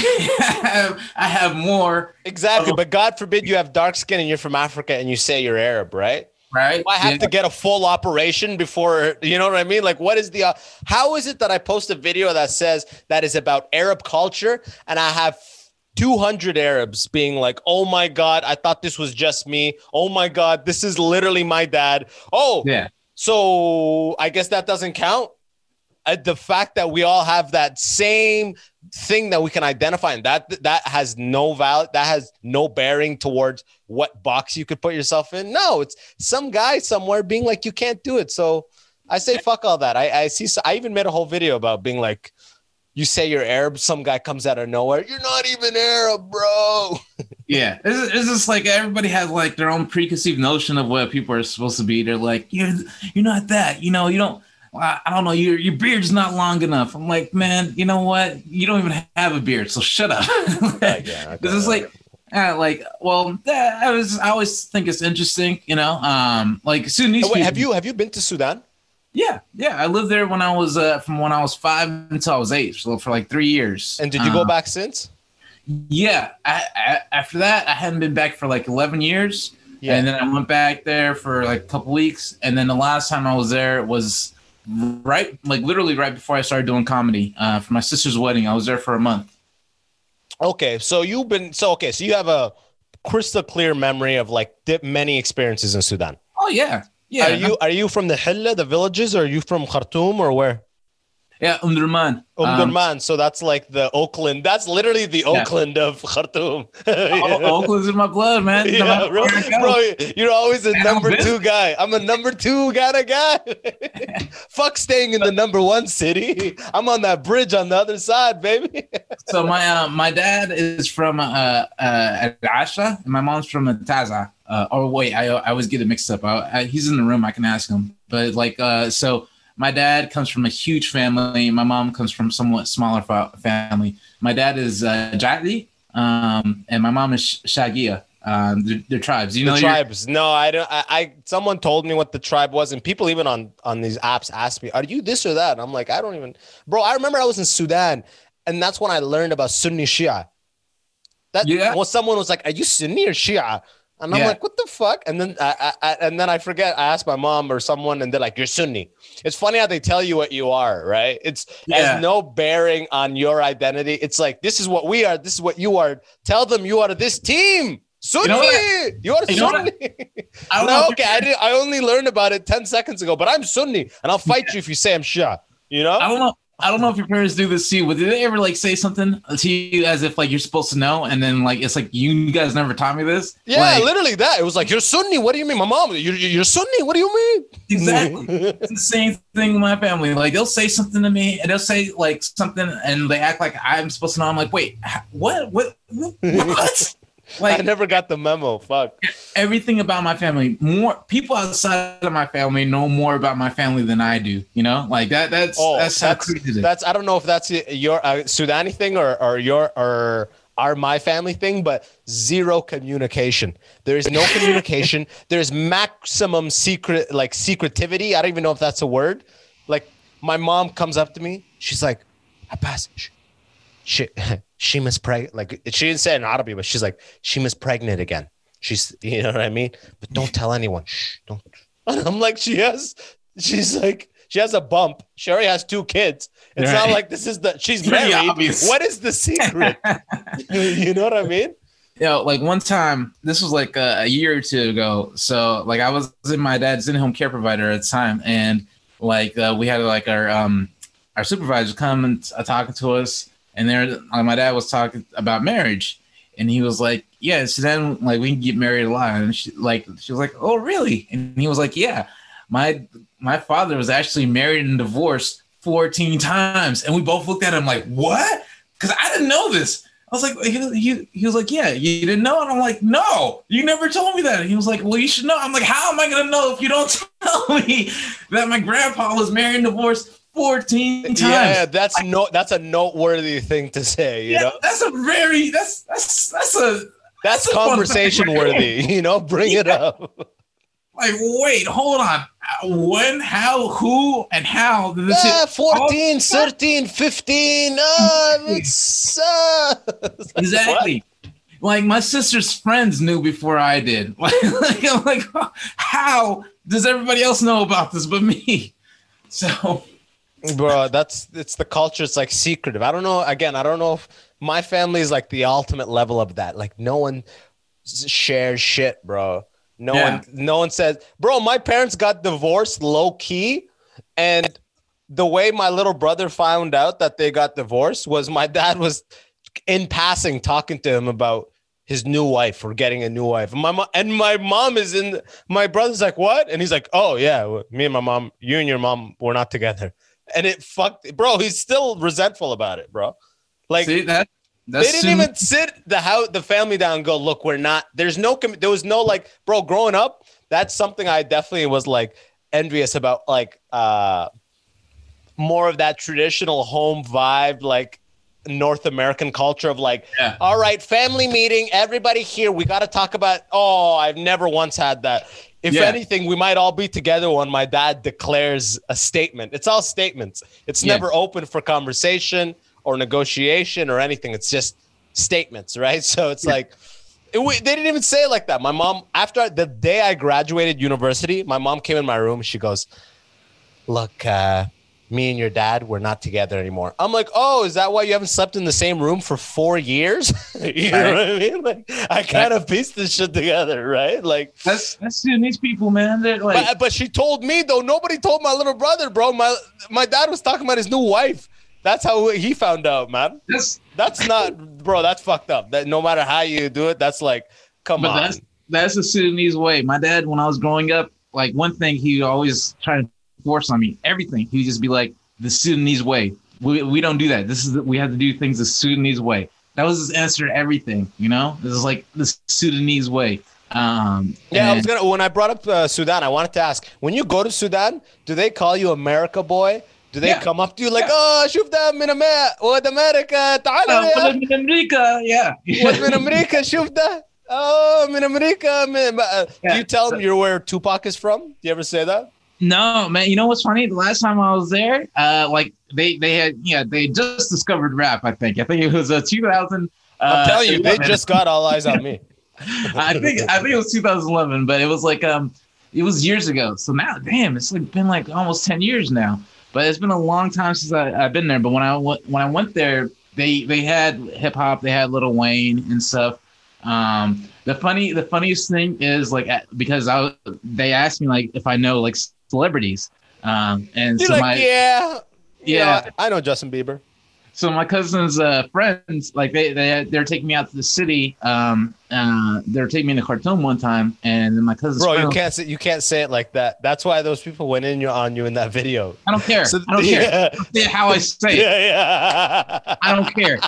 I, have, more, Exactly. But God forbid you have dark skin and you're from Africa and you say you're Arab, right? Right? Do I have Yeah. to get a full operation before, you know what I mean? Like, what is the, uh, how is it that I post a video that says that is about Arab culture and I have 200 Arabs being like, oh my God, I thought this was just me. Oh my God, this is literally my dad. Oh, Yeah. so I guess that doesn't count. Uh, the fact that we all have that same thing that we can identify, and that that has no value, that has no bearing towards what box you could put yourself in. No, it's some guy somewhere being like, you can't do it. So I say, fuck all that. I, I see. I even made a whole video about being like, you say you're Arab, some guy comes out of nowhere. You're not even Arab, bro. Yeah, it's, it's just like everybody has like their own preconceived notion of what people are supposed to be. They're like, you're you're not that. You know, you don't. I I don't know. Your your beard's not long enough. I'm like, man, you know what? You don't even have a beard, so shut up. yeah, Because it's like, uh, like, well, that, I was. I always think it's interesting. You know, um, like Sudanese. Oh, wait, have you have you been to Sudan? Yeah, yeah. I lived there when I was uh, from when I was five until I was eight, so for like three years. And did you go Uh, back since? Yeah. I, I, after that, I hadn't been back for like eleven years. Yeah. And then I went back there for like a couple weeks, and then the last time I was there was right, like literally right before I started doing comedy uh, for my sister's wedding. I was there for a month. Okay, so you've been so okay, so you have a crystal clear memory of like many experiences in Sudan. Oh yeah, yeah. Are you are you from the Hilla, the villages, or are you from Khartoum or where? Yeah, Omdurman. Um, Omdurman. so that's like the Oakland. That's literally the Yeah. Oakland of Khartoum. oh, Oakland's in my blood, man. Yeah, bro, where I go. bro, you're always a number two guy. I'm a number two kind of guy. Fuck staying in the number one city. I'm on that bridge on the other side, baby. so my uh, my dad is from uh, uh, Asha, and my mom's from Taza. Uh, or wait, I, I always get it mixed up. I, I, he's in the room. I can ask him. But like, uh, so my dad comes from a huge family. My mom comes from somewhat smaller fa- family. My dad is uh, Jati, um, and my mom is Sh- Shagia. Um, they're, they're tribes. You know, the tribes. No, I don't. I, I someone told me what the tribe was, and people even on on these apps ask me, "Are you this or that?" And I'm like, I don't even, bro. I remember I was in Sudan, and that's when I learned about Sunni Shia. That Yeah. when someone was like, "Are you Sunni or Shia?" And I'm Yeah. like, "What the fuck?" And then I, I, I and then I forget. I asked my mom or someone, and they're like, "You're Sunni." It's funny how they tell you what you are, right? It's Yeah. has no bearing on your identity. It's like this is what we are. This is what you are. Tell them you are this team. Sunni. know You, are You Sunni. I don't no, okay. I did. I only learned about it ten seconds ago. But I'm Sunni, and I'll fight you if you say I'm Shia. You know? I don't know. I don't know if your parents do this too, but did they ever like say something to you as if like you're supposed to know, and then like it's like you guys never taught me this? Yeah, Like, literally that. It was like, you're Sunni. What do you mean? My mom, you're, you're Sunni. What do you mean? Exactly. it's the same thing with my family. Like they'll say something to me, and they'll say like something, and they act like I'm supposed to know. I'm like, wait, what? what? What? What? I never got the memo. Fuck. everything about my family. More people outside of my family know more about my family than I do. You know, like that. That's Oh, that's, that's how crazy that's. I don't know if that's your uh, Sudani thing or or your or our my family thing, but zero communication. There is no communication. There's maximum secret, like secretivity. I don't even know if that's a word. Like my mom comes up to me, she's like, "Abbas, sh- she she was pregnant." Like she didn't say it in Arabic, but she's like, "She was pregnant again." She's, you know what I mean. But don't tell anyone. Shh, don't. And I'm like, she has. She's like, she has a bump. She already has two kids. It's not like this is the. She's Pretty married. obvious. What is the secret? you know what I mean? you know, like one time, this was like a, a year or two ago. So like I was in my dad's in-home care provider at the time, and like uh, we had like our um our supervisor come and uh, talking to us, and there like, my dad was talking about marriage, and he was like, "Yeah, so then like we can get married a lot," and she like she was like, "Oh really?" And he was like, "Yeah, my my father was actually married and divorced 14 times," and we both looked at him like, "What?" Because I didn't know this. I was like, he, he, he was like, yeah, you didn't know? And I'm like, no, you never told me that. And he was like, well, you should know. I'm like, how am I going to know if you don't tell me that my grandpa was married and divorced 14 times? Yeah, that's no. That's a noteworthy thing to say. You Yeah, know, that's a very, that's, that's, that's a, that's that's a conversation worthy. You know, bring it up. like, wait, hold on. When, how, who, and how did this Yeah, shit- 14, 13, 15. Uh, it's, uh, Exactly. Like my sister's friends knew before I did. Like, like, I'm like, how does everybody else know about this but me? So bro that's it's the culture it's like secretive i don't know again i don't know if my family is like the ultimate level of that like no one shares shit bro no Yeah. one no one says bro my parents got divorced low key and the way my little brother found out that they got divorced was my dad was in passing talking to him about his new wife or getting a new wife. And my mom and my mom is in. My brother's like, "What?" And he's like, "Oh yeah, me and my mom, you and your mom, we're not together." And it fucked, bro. He's still resentful about it, bro. Like see that that's they didn't soon- even sit the how the family down and go, look, we're not. There's no. com- There was no like, bro. Growing up, that's something I definitely was like envious about. Like, uh, more of that traditional home vibe, like North American culture of like, Yeah. all right, family meeting, everybody here. We got to talk about. Oh, I've never once had that. If Yeah. anything, we might all be together when my dad declares a statement. It's all statements. It's Yeah. never open for conversation or negotiation or anything. It's just statements, right? So it's like it, we, they didn't even say it like that. My mom, after the day I graduated university, my mom came in my room. She goes, "Look, uh, me and your dad, we're not together anymore." I'm like, "Oh, is that why you haven't slept in the same room for four years?" you know what I mean? Like, I kind of pieced this shit together, right? Like, that's that's these people, man. Like but, but she told me though. Nobody told my little brother, bro. My my dad was talking about his new wife. That's how he found out, man. that's That's not, bro. That's fucked up. That no matter how you do it, that's like, come but on. that's that's the Sudanese way. My dad, when I was growing up, like one thing he always tried to force on me, everything. He'd just be like, the Sudanese way. We, we don't do that. This is the, we have to do things the Sudanese way. That was his answer to everything, you know? This is like the Sudanese way. Um yeah, I was and- gonna. When I brought up uh, Sudan, I wanted to ask: when you go to Sudan, do they call you America boy? Do they Yeah. come up to you like, Yeah. oh, شوف ده من أما- ولد أمريكا تعال Uh, يا but in America, yeah. ولد من أمريكا شوف ده oh من أمريكا من... uh, do Yeah. you tell them you're where Tupac is from? Do you ever say that? No, man. You know what's funny? The last time I was there, uh, like they they had yeah they just discovered rap. I think I think it was a 2000. Uh, I'm telling you, they just got all eyes on me. I think I think it was 2011, but it was like um it was years ago. So now, damn, it's like been like almost 10 years now. But it's been a long time since I, I've been there. But when I went when I went there, they they had hip hop, they had Lil Wayne and stuff. Um, the funny the funniest thing is like because I was- they asked me like if I know like celebrities. Um, and You're so like, my yeah, Yeah. I know Justin Bieber. So my cousin's uh, friends, like they they they're taking me out to the city. Um, uh, they're taking me to Khartoum one time, and then my cousin's Bro, friend, you can't say you can't say it like that. That's why those people went in you on you in that video. I don't care. So- I don't care. yeah. Say it how I say it. Yeah, yeah. I don't care.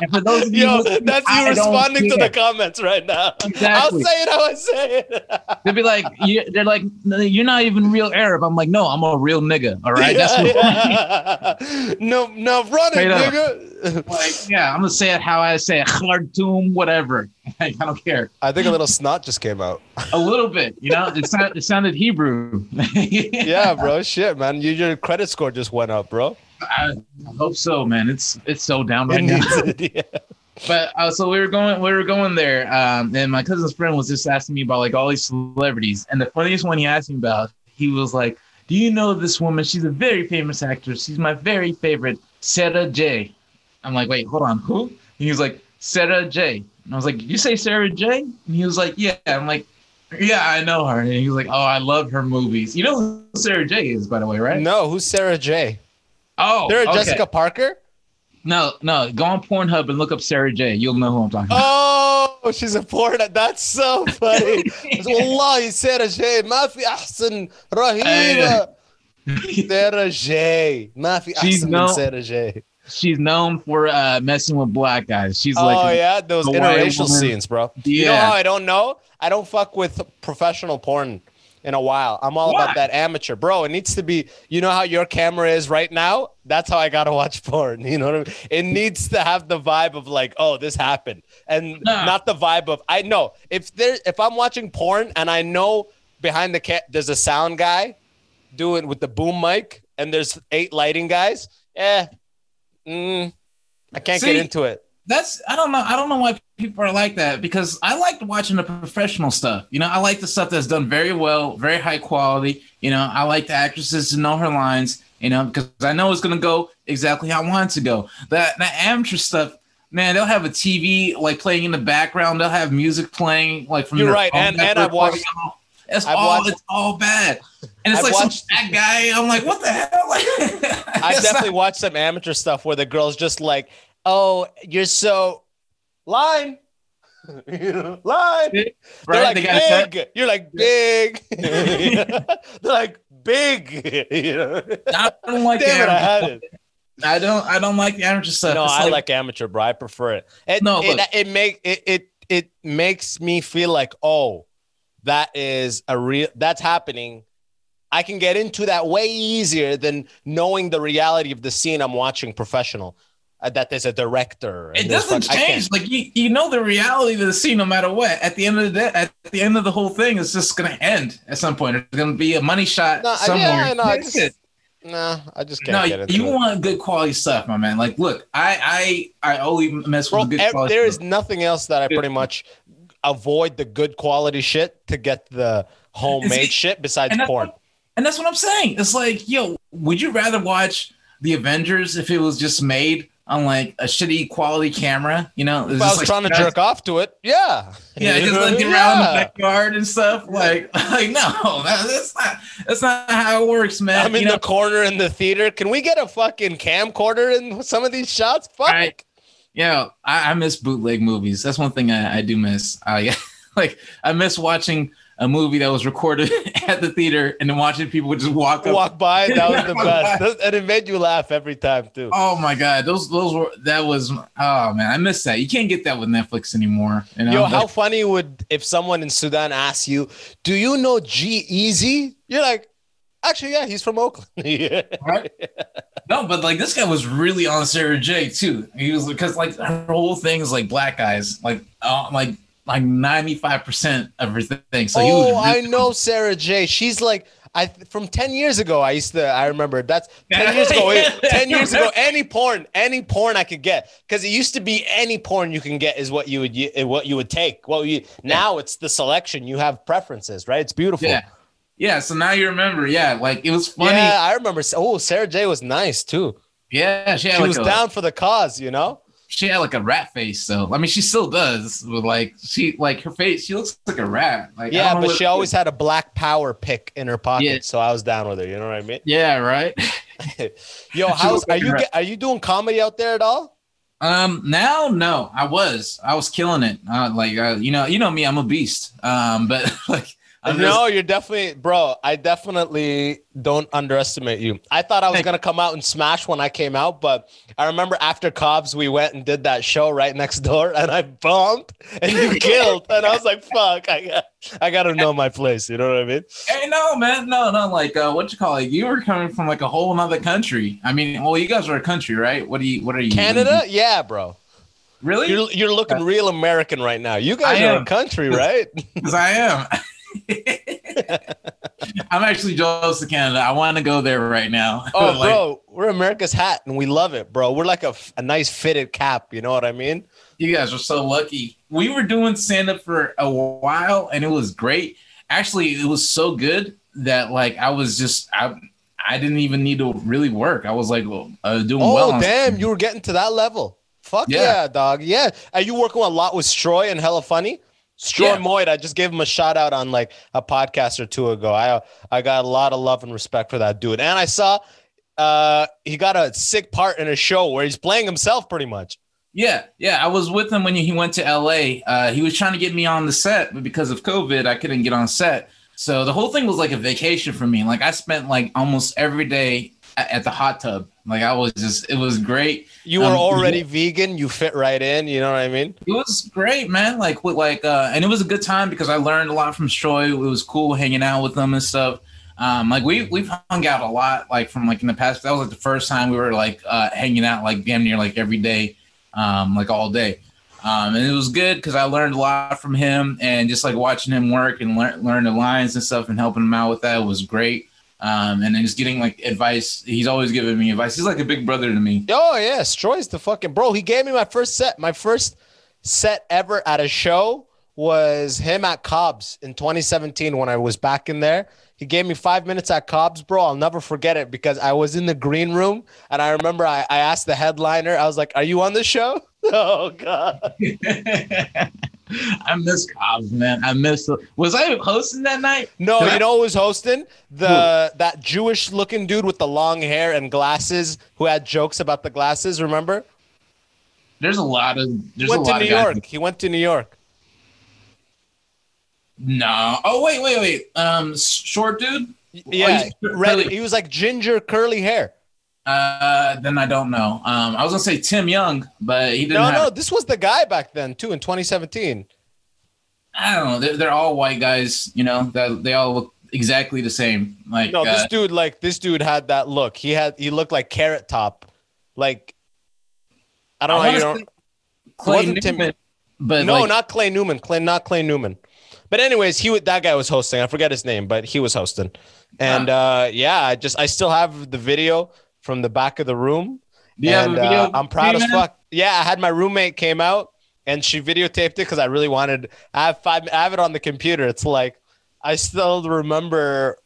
And for those of you, Yo, listening, that's you don't responding to the comments right now. Exactly. I'll say it how I say it. They'll be like, you, they're like, you're not even real Arab. I'm like, no, I'm a real nigga. All right, that's what. yeah. no, no, run it, up. nigga. Like, yeah, I'm gonna say it how I say it. Khartoum, whatever. Like, I don't care. I think a little snot just came out. A little bit, you know. It sounded, it sounded Hebrew. Yeah, bro. Shit, man. You, your credit score just went up, bro. I, I hope so, man. It's it's so down right now. it, yeah. But uh, so we were going, we were going there, um, and my cousin's friend was just asking me about like all these celebrities, and the funniest one he asked me about, he was like, "Do you know this woman? She's a very famous actress. She's my very favorite, Sarah Jay." I'm like, "Wait, hold on, who?" And he was like, "Sarah Jay." And I was like, "You say Sarah Jay?" And he was like, "Yeah." I'm like, "Yeah, I know her." And he was like, "Oh, I love her movies." You know who Sarah Jay is, by the way, right? No, who's Sarah Jay? Oh, they're a okay. Jessica Parker. No, no, go on Pornhub and look up Sarah Jay. You'll know who I'm talking about. Oh, she's a porn. That's so funny. والله سارة جاي ما في أحسن رهيبة. سارة Sarah Jay. في أحسن She's known for uh, messing with black guys. She's like, oh yeah, those interracial scenes, bro. Yeah. You know how I don't know? I don't fuck with professional porn in a while. I'm all Why? about that amateur, bro. It needs to be. You know how your camera is right now? That's how I gotta watch porn. You know what I mean? It needs to have the vibe of like, oh, this happened, and Nah. not the vibe of I know if there if I'm watching porn and I know behind the cat there's a sound guy doing with the boom mic and there's eight lighting guys. Eh, mm, I can't get into it. That's I don't know. I don't know why people are like that because I like watching the professional stuff. You know, I like the stuff that's done very well, very high quality. You know, I like the actresses to know her lines. You know, because I know it's gonna go exactly how I want it to go. That that amateur stuff. Man, they'll have a TV like playing in the background. They'll have music playing like from. You're right, and- and I've watched-. It's I've all watched- it's all bad, and it's I've like watched- some fat guy. I'm like, what the hell? I definitely not- watched some amateur stuff where the girl's just like, "Oh, you're so line, You know, line." They're like they got a set. big. You're like big. They're like big. You know? I don't like the Damn it, I amateur had it. I don't. I don't like the amateur stuff. No, It's I like amateur, bro. I prefer it. It No, it, look. it make it, it it makes me feel like, oh, that is a real that's happening. I can get into that way easier than knowing the reality of the scene I'm watching professional. Uh, that there's a director. It doesn't fuck- change. Like you, you know the reality of the scene, no matter what. At the end of the day, at the end of the whole thing, it's just gonna end at some point. It's gonna be a money shot No, I- somewhere. yeah, no, I just, nah, I just can't No, you it. want good quality stuff, my man. Like, look, I, I, I only mess Bro, with good quality. there is nothing else that I pretty much avoid the good quality shit to get the homemade shit besides and porn. and that's what I'm saying. It's like, yo, would you rather watch the Avengers if it was just made on like a shitty quality camera? You know, If I was like- trying to jerk off to it, yeah. Yeah, just like get around the backyard and stuff. Like, like no, that's not that's not how it works, man. I'm in you know, the corner in the theater. Can we get a fucking camcorder in some of these shots? Fuck. Right. yeah, I, I miss bootleg movies. That's one thing I, I do miss. I like I miss watching a movie that was recorded at the theater and then watching people would just walk up. Walk by. That was the best. And it made you laugh every time, too. Oh my god, those those were that was oh man, I miss that. You can't get that with Netflix anymore. You know? Yo, But- how funny would if someone in Sudan asks you, "Do you know G-Eazy?" You're like, "Actually, yeah, he's from Oakland." yeah. Right? No, but like this guy was really on Sarah Jay too. He was because like her whole thing is like black guys, like uh, like like ninety five percent of everything. So he was oh, I really- know Sarah Jay. She's like, I from ten years ago. I used to. I remember that's ten years ago. Yeah. ten years ago, any porn, any porn I could get, because it used to be any porn you can get is what you would eh, what you would take. Well, you now it's the selection. You have preferences, right? It's beautiful. Yeah. Yeah, so now you remember, yeah, like it was funny. Yeah, Yeah, I remember. Oh, Sarah Jay was nice too. she had She like was a, down for the cause, you know. She had like a rat face, so I mean she still does, but like she like her face, she looks like a rat. Like Yeah, but she always had a black power pick in her pocket, Yeah. so I was down with her. You know what I mean? Yeah, right. Yo, how's are you are you doing comedy out there at all? Um, now, no, I was, I was killing it. Uh, like, uh, you know, you know me, I'm a beast. Um, but like, I'm just- no, you're definitely, bro. I definitely don't underestimate you. I thought I was gonna come out and smash when I came out, but I remember after Cobb's, we went and did that show right next door, and I bombed, and you killed, and I was like, "Fuck, I got, I gotta know my place." You know what I mean? Hey, no, man, no, no. Like, uh, what you call it? You were coming from like a whole other country. I mean, well, you guys are a country, right? What do you? What are you? Canada, yeah, bro. Really? You're you're looking real American right now. You guys I are am. a country, right? Because I am. I'm actually jealous of Canada. I want to go there right now. Oh, Like, bro, we're America's hat, and we love it, bro. We're like a, a nice fitted cap. You know what I mean? You guys are so lucky. We were doing stand up for a while and it was great. Actually, it was so good that like I was just I I didn't even need to really work. I was like well, uh, doing Oh, well. on- damn, you were getting to that level. Fuck yeah, Yeah. dog. Yeah. Are you working a lot with Stroy and Hella Funny? Stroy Yeah. Moyd, I just gave him a shout out on like a podcast or two ago. I I got a lot of love and respect for that dude. And I saw uh he got a sick part in a show where he's playing himself pretty much. Yeah, yeah. I was with him when he went to LA. Uh, he was trying to get me on the set, but because of COVID, I couldn't get on set. So the whole thing was like a vacation for me. Like I spent like almost every day at the hot tub. Like I was just, it was great. You were Um, already vegan, you fit right in, you know what I mean? It was great, man. Like with like, uh, and it was a good time because I learned a lot from Stroy. It was cool hanging out with them and stuff. Um, like we we've hung out a lot, like from like in the past. That was like the first time we were like uh, hanging out like damn near like every day, um, like all day. Um, and it was good because I learned a lot from him and just like watching him work and learn learn the lines and stuff and helping him out with that was great. Um, and then just getting like advice. He's always giving me advice. He's like a big brother to me. Oh yeah, Stroy's the fucking bro. He gave me my first set. My first set ever at a show was him at Cobb's in 2017 when I was back in there. He gave me five minutes at Cobb's, bro. I'll never forget it because I was in the green room and I remember I, I asked the headliner, I was like, Are you on the show? Oh god. I miss Cobb's, man. I miss. Was I hosting that night? No, Did I- you know who was hosting? The that Jewish looking dude with the long hair and glasses who had jokes about the glasses, remember? There's a lot of. There's went a to lot New York. He went to New York. No. Oh wait, wait, wait. Um, short dude. Yeah, he's red. curly. He was like ginger, curly hair. Uh, then I don't know. Um, I was gonna say Tim Young, but he didn't. No, have, no, this was the guy back then too in 2017. I don't know. They're, they're all white guys. You know that they all look exactly the same. Like No, this uh, dude, like this dude had that look. He had he looked like Carrot Top, like I don't I know. You know, Clay wasn't Tim- Newman, but no, like, not Clay Newman. Clay, not Clay Newman. But anyways, he would that guy was hosting. I forget his name, but he was hosting. And uh yeah, I just I still have the video from the back of the room. Do you have a and uh, I'm proud as me, fuck. Yeah, I had my roommate came out and she videotaped it because I really wanted. I have five. I have it on the computer. It's like I still remember.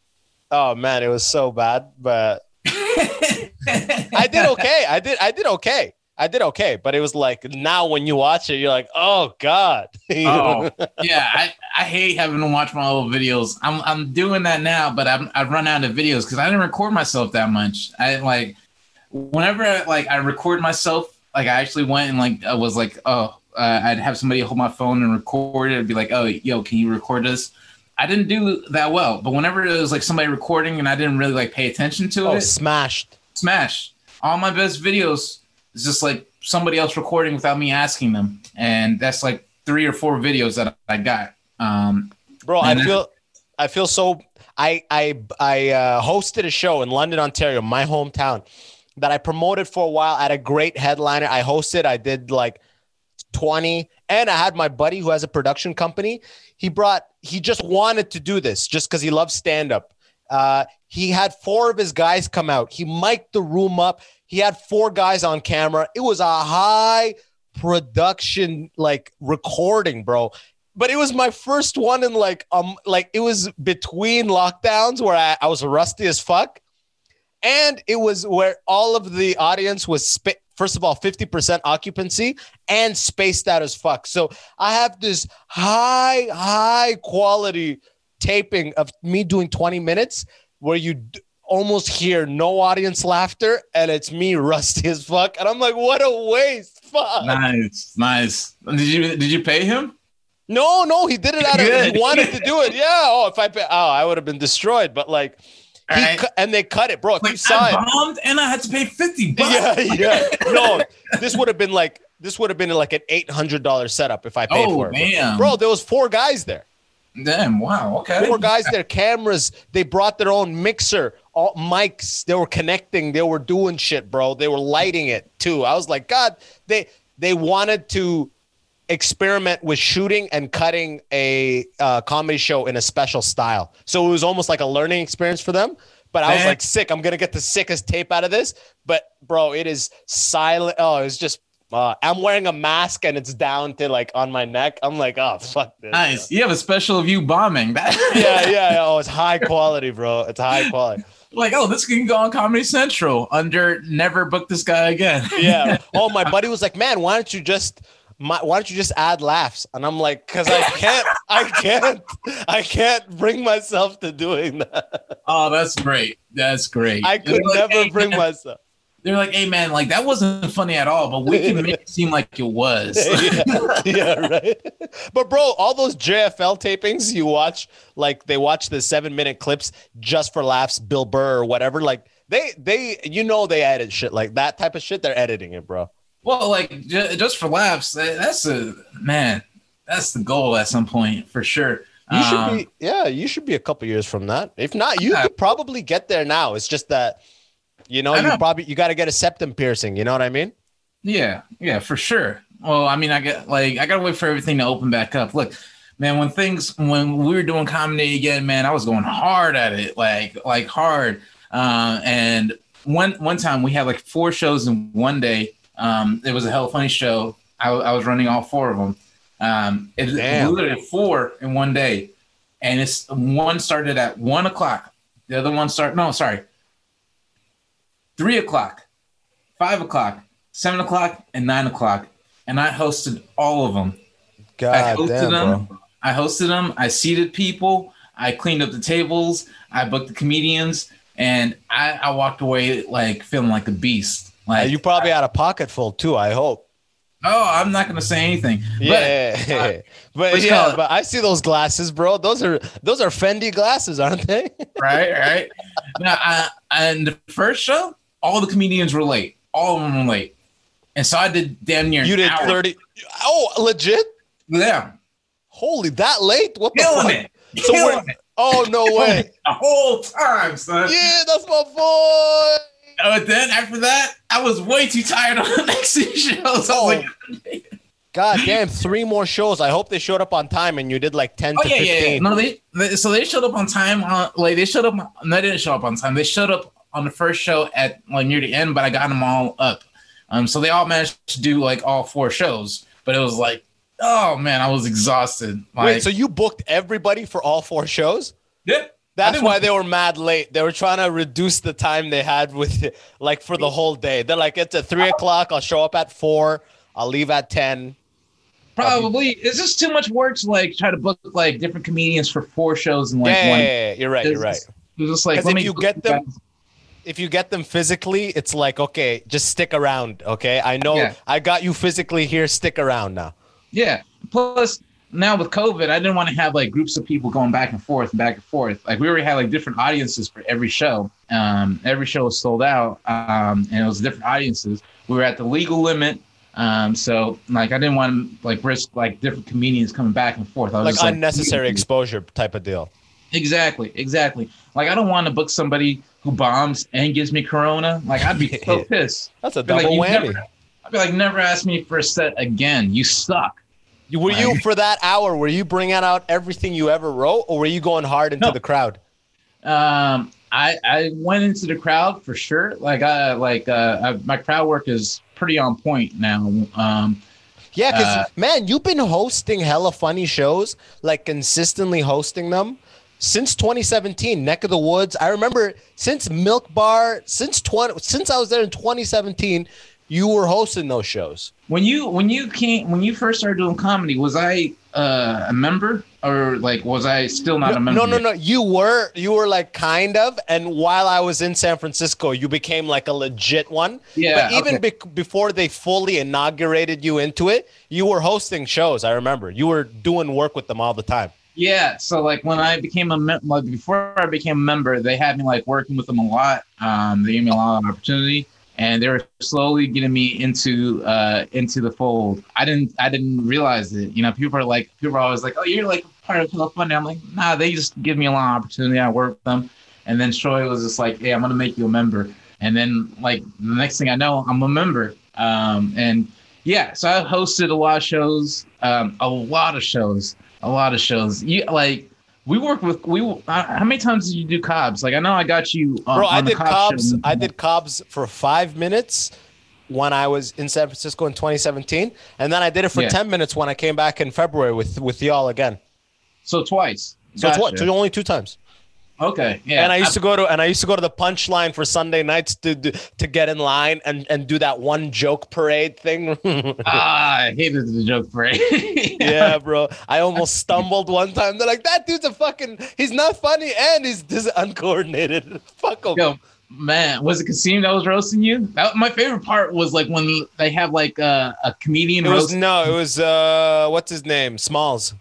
Oh man, it was so bad, but I did okay. I did. I did okay. I did okay, but it was like now when you watch it, you're like, oh god. Oh yeah, I, I hate having to watch my old videos. I'm I'm doing that now, but I'm I've run out of videos because I didn't record myself that much. I like whenever I, like I record myself, like I actually went and like I was like, oh, uh, I'd have somebody hold my phone and record it. I'd be like, oh, yo, can you record this? I didn't do that well, but whenever it was like somebody recording and I didn't really like pay attention to it, oh, it, smashed. smash. All my best videos is just like somebody else recording without me asking them, and that's like three or four videos that I got. Um, bro i feel i feel so i i i uh, hosted a show in london ontario my hometown that i promoted for a while at a great headliner. I hosted i did like 20 and i had my buddy who has a production company. He brought he just wanted to do this just because he loves stand-up. Uh, he had four of his guys come out. He mic'd the room up he had four guys on camera. It was a high production like recording bro. But it was my first one in like um like it was between lockdowns where I, I was rusty as fuck. And it was where all of the audience was sp- first of all 50% occupancy and spaced out as fuck. So i have this high high quality taping of me doing 20 minutes where you almost hear no audience laughter, and it's me rusty as fuck, and I'm like, what a waste. Fuck. Nice, nice. Did you did you pay him? No, no, he did it out of he wanted to do it. Yeah. Oh, if I pay, oh, I would have been destroyed. But like, he Right. cu- and they cut it, bro. If you saw I it, bombed and I had to pay fifty bucks. yeah, yeah. No, this would have been like this would have been like an eight hundred dollar setup if I paid Oh for it, damn, bro. There was four guys there. Damn, wow. Okay. Four guys there, cameras. They brought their own mixer, all mics. They were connecting. They were doing shit, bro. They were lighting it too. I was like, God, they they wanted to experiment with shooting and cutting a uh, comedy show in a special style. So it was almost like a learning experience for them. But I was like, sick. I'm gonna get the sickest tape out of this. But bro, it is silent. Oh, it's just. Uh, I'm wearing a mask and it's down to like on my neck. I'm like, oh fuck this. Nice. You have a special of you bombing. Yeah, yeah, yeah. Oh, it's high quality, bro. It's high quality. Like, oh, this can go on Comedy Central under never book this guy again. Yeah. Oh, my buddy was like, man, why don't you just my, why don't you just add laughs? And I'm like, because I can't, I can't, I can't bring myself to doing that. Oh, that's great. That's great. I could like, never "Hey, bring man," myself. They're like, hey man, like that wasn't funny at all, but we can make it seem like it was. yeah, yeah, right. But bro, all those JFL tapings you watch, like they watch the seven minute clips just for laughs, Bill Burr or whatever. Like they, they, you know, they edit shit like that type of shit. They're editing it, bro. well, like ju- just for laughs, that's a man. That's the goal at some point for sure. You should Um, be, yeah, you should be a couple years from that. If not, you Yeah. could probably get there now. It's just that, you know, you probably you got to get a septum piercing. You know what I mean? Yeah, yeah, for sure. Well, I mean, I get like I gotta wait for everything to open back up. Look, man, when things when we were doing comedy again, man, I was going hard at it, like like hard. Uh, and one one time we had like four shows in one day. Um, it was a Hella Funny show. I, I was running all four of them. Um, it Damn. literally four in one day, and it's one started at one o'clock. The other one start no, sorry, three o'clock, five o'clock, seven o'clock, and nine o'clock. And I hosted all of them. I God hosted damn, them. bro. I hosted them. I seated people. I cleaned up the tables. I booked the comedians, and I, I walked away like feeling like a beast. Uh, Like you probably had a pocket full too. I hope. oh, I'm not gonna say anything. Yeah, But, but yeah, but I see those glasses, bro. Those are those are Fendi glasses, aren't they? right, right. Now, I, and the first show, all the comedians were late. All of them were late, and so I did damn near. you did hour. thirty. Oh, legit? Yeah, Holy, that late? What the killing fuck? it. So killing it. Oh no way! The whole time, son. yeah, that's my boy. Oh, but then after that, I was way too tired on the next two shows. I was oh. like, God damn, three more shows. I hope they showed up on time and you did like 10 oh to yeah, 15. yeah, yeah. No, they, they so they showed up on time. On, like they showed up. No, they didn't show up on time. They showed up on the first show at like near the end, but I got them all up. Um, so they all managed to do like all four shows, but it was like, oh man, I was exhausted. Like, Wait, so you booked everybody for all four shows? yeah, That's why they were mad late. They were trying to reduce the time they had with like for the whole day. They're like, it's at three o'clock. I'll show up at four. I'll leave at 10. probably. Is this too much work to like try to book like different comedians for four shows in like yeah, one? yeah, yeah, you're right. You're right. Just like let if me you get them-. If you get them physically, it's like, okay, just stick around. Okay. I know Yeah. I got you physically here. Stick around now. Yeah. Plus, now with COVID, I didn't want to have like groups of people going back and forth and back and forth. Like we already had like different audiences for every show. Um, every show was sold out, um, and it was different audiences. We were at the legal limit, um, so like I didn't want to like risk like different comedians coming back and forth. I was Like unnecessary exposure type of deal. Exactly, exactly. Like I don't want to book somebody who bombs and gives me corona. Like I'd be so pissed. That's a be like, double whammy. never- I'd be like, never ask me for a set again. You suck. Were you for that hour? Were you bringing out everything you ever wrote, or were you going hard into No. the crowd? Um, I I went into the crowd for sure. Like I like uh I, my crowd work is pretty on point now. Um, Yeah, because Uh, man, you've been hosting hella funny shows, like consistently hosting them since 2017. Neck of the Woods. I remember since Milk Bar, since 20, since I was there in 2017. you were hosting those shows. When you when you came when you first started doing comedy, was I uh, a member or like was I still not a member? No, no, no. You were, you were like kind of. And while I was in San Francisco, you became like a legit one. Yeah, But even okay. bec before they fully inaugurated you into it, you were hosting shows. I remember you were doing work with them all the time. Yeah, so like when I became a mem- like before I became a member, they had me like working with them a lot. Um, they gave me a lot of opportunity, and they were slowly getting me into uh into the fold. I didn't I didn't realize it. You know, people are like people are always like, oh, you're like part of Funny. I'm like, nah, they just give me a lot of opportunity. I work with them, and then Stroy was just like, hey, I'm gonna make you a member, and then like the next thing I know, I'm a member. Um, and yeah, so I hosted a lot of shows, um, a lot of shows, a lot of shows. You like we work with we. Uh, how many times did you do Cobb's? Like I know I got you. On, Bro, I the did Cobb's Cobb's. I did Cobb's for five minutes when I was in San Francisco in 2017, and then I did it for Yeah. 10 minutes when I came back in February with with y'all again. so twice. So it's what? So only two times. Okay, yeah. and I used to go to and I used to go to the punchline for Sunday nights to to, get in line and and do that one joke parade thing. ah, I hated the joke parade. yeah, bro. I almost stumbled one time. They're like, that dude's a fucking. He's not funny and he's this uncoordinated. Fuck him. Yo, man, was it Kasim that was roasting you? That, my favorite part was like when they have like uh, a comedian It was no. It was uh, what's his name? Smalls.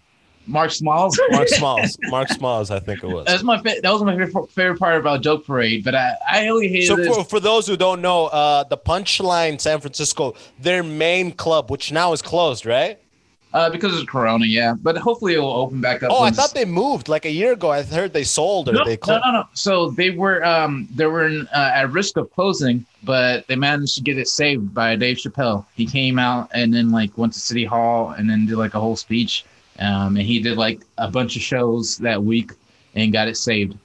Mark Smalls. Mark Smalls. Mark Smalls. I think it was. That's my fa- that was my favorite, favorite part about joke parade. But I I really hated So for, for those who don't know, uh, the Punchline San Francisco, their main club, which now is closed, right? Uh, because of Corona, yeah. But hopefully it will open back up. Oh, I thought they moved like a year ago. I heard they sold or No, they no, closed. no, no. So they were um they were in, uh, at risk of closing, but they managed to get it saved by Dave Chappelle. He came out and then like went to City Hall and then did like a whole speech. Um, and he did like a bunch of shows that week and got it saved.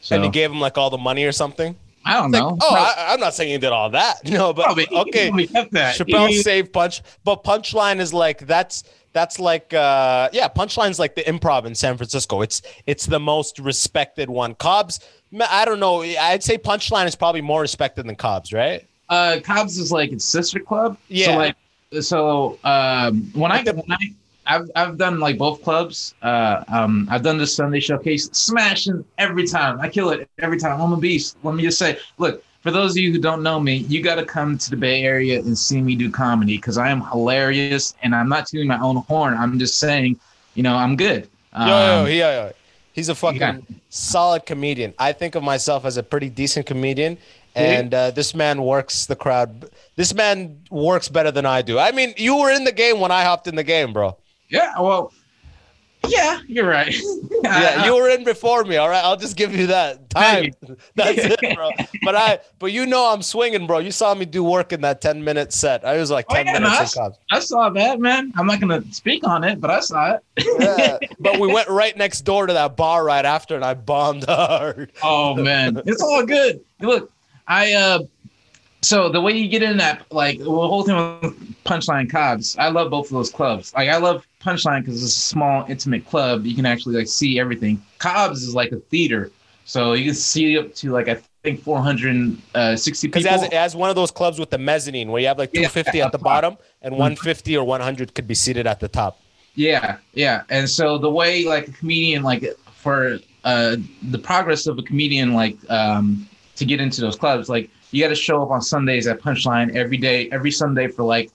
So and he gave him like all the money or something. I don't Like, know. oh, I, I'm not saying he did all that. No, but Probably- okay. probably kept that. Chappelle He- saved punch, but punchline is like that's that's like uh yeah, punchline's like the improv in San Francisco. It's it's the most respected one. Cobb's, I don't know. I'd say punchline is probably more respected than Cobb's, right? uh Cobb's is like its sister club. Yeah. So like so um when I when I I've I've done like both clubs. Uh um I've done the Sunday showcase, smashing every time. I kill it every time. I'm a beast. Let me just say, look, for those of you who don't know me, you gotta come to the Bay Area and see me do comedy because I am hilarious and I'm not tuning my own horn. I'm just saying, you know, I'm good. Yo, yo, Um, he- yo, yo. He's a fucking got- solid comedian. I think of myself as a pretty decent comedian, and uh, this man works the crowd. This man works better than I do. I mean, you were in the game when I hopped in the game, bro. Yeah, well, yeah, you're right. Yeah, you were in before me. All right, I'll just give you that time. That's it, bro. But I, but you know, I'm swinging, bro. You saw me do work in that 10 minute set. I was like Oh, 10 yeah, minutes. in Cobb's. I saw that, man. I'm not gonna speak on it, but I saw it. Yeah, but we went right next door to that bar right after, and I bombed hard. Oh man, it's all good. Look, I uh, so the way you get in that, like the whole thing with Punchline Cobbs, I love both of those clubs. Like I love Punchline because it's a small, intimate club. You can actually like see everything. Cobbs is like a theater, so you can see up to like I think 460 Because people. it has, it one of those clubs with the mezzanine where you have like Yeah, 250 at the bottom and 150 or 100 could be seated at the top. Yeah, yeah. And so the way like a comedian like for uh the progress of a comedian like um to get into those clubs, like you got to show up on Sundays at Punchline every day, every Sunday for like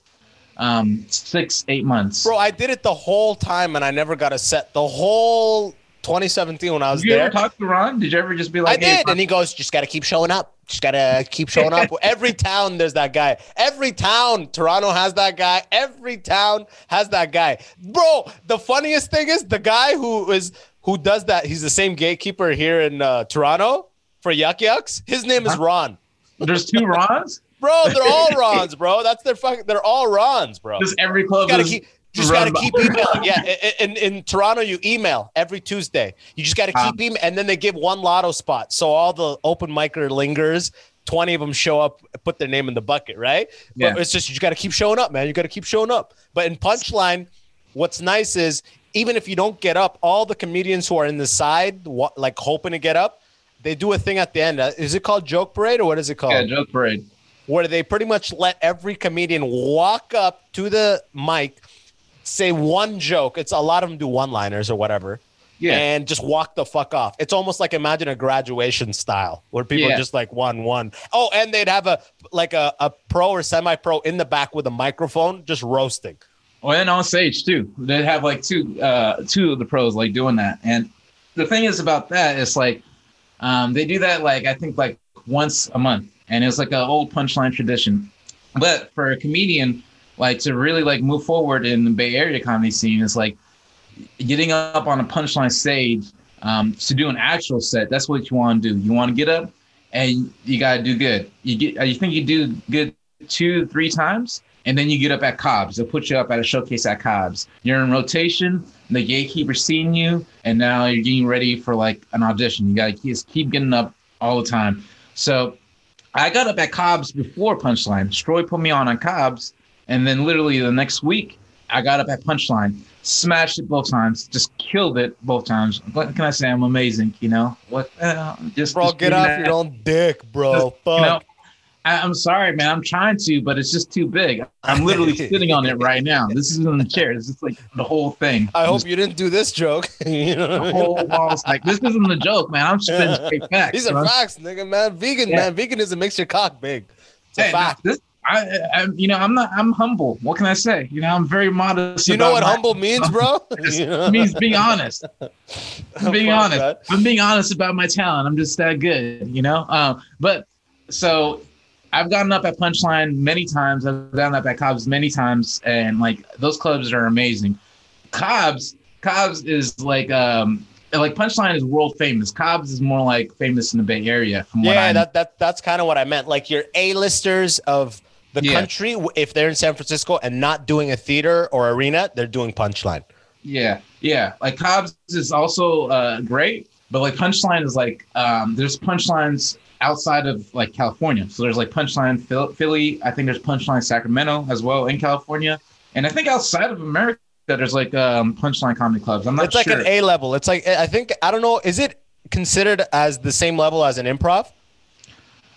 um six, eight months. Bro, I did it the whole time and I never got a set. The whole 2017 when I was Did you there. ever talk to Ron? Did you ever just be like, I hey, did. And he goes, just got to keep showing up. Just got to keep showing up. Every town, there's that guy. Every town, Toronto has that guy. Every town has that guy. Bro, the funniest thing is the guy who is who does that. He's the same gatekeeper here in uh, Toronto for Yuk Yuk's. His name is Ron. there's two Rons? Bro, they're all Rons, bro. That's their fucking. They're all Rons, bro. Just every club gotta is keep just gotta keep emailing. Yeah, i- i- in, in Toronto, you email every Tuesday. You just gotta Ah. keep email, and then they give one lotto spot. So all the open micer lingers. Twenty of them show up, put their name in the bucket, right? Yeah. But it's just you got to keep showing up, man. You got to keep showing up. But in Punchline, what's nice is even if you don't get up, all the comedians who are in the side, like hoping to get up, they do a thing at the end. Uh, Is it called Joke Parade or what is it called? Yeah, joke parade. Where they pretty much let every comedian walk up to the mic, say one joke. It's a lot of them do one liners or whatever. Yeah. And just walk the fuck off. It's almost like imagine a graduation style where people Yeah. are just like one, one. Oh, and they'd have a like a, a pro or semi pro in the back with a microphone just roasting. Oh, and on stage too. They'd have like two uh two of the pros like doing that. And the thing is about that is like um they do that like I think like once a month. And it's like an old punchline tradition. But for a comedian, like to really like move forward in the Bay Area comedy scene is like getting up on a punchline stage um, to do an actual set. That's what you want to do. You want to get up and you got to do good. You get, you think you do good two, three times, and then you get up at Cobb's. They'll put you up at a showcase at Cobb's. You're in rotation. The gatekeeper's seeing you, and now you're getting ready for like an audition. You got to just keep getting up all the time. So I got up at Cobb's before Punchline. Stroy put me on on Cobb's, and then literally the next week, I got up at Punchline, smashed it both times, just killed it both times. What can I say? I'm amazing, you know. What? Uh, just Bro, just get off that. your own dick, bro. Just, you know, Fuck. I, I'm sorry, man. I'm trying to, but it's just too big. I'm literally sitting on it right now. This is in the chair. This is like the whole thing. I hope you didn't do this joke. you know the whole wall's like this isn't a joke, man. I'm spitting straight facts. These are facts, nigga, man. Vegan, Yeah. man. Veganism makes your cock big. It's a Hey, fact. this, I, I, you know, I'm not. I'm humble. What can I say? You know, I'm very modest. You know what my- humble means, bro? It means being honest. I'm being honest. that. I'm being honest about my talent. I'm just that good, you know. Um, but so I've gotten up at Punchline many times. I've gotten up at Cobb's many times, and like those clubs are amazing. Cobb's, Cobb's is like um like Punchline is world famous. Cobb's is more like famous in the Bay Area. From Yeah, I that, that that's kind of what I meant. Like your A-listers of the Yeah. country, if they're in San Francisco and not doing a theater or arena, they're doing punchline. Yeah, yeah. Like Cobb's is also uh, great, but like Punchline is like um, there's punchlines outside of like California. So there's like Punchline Philly. I think there's Punchline Sacramento as well in California, and I think outside of America there's like um, Punchline comedy clubs. I'm not sure. It's like sure. an A level. It's like I think I don't know. Is it considered as the same level as an improv?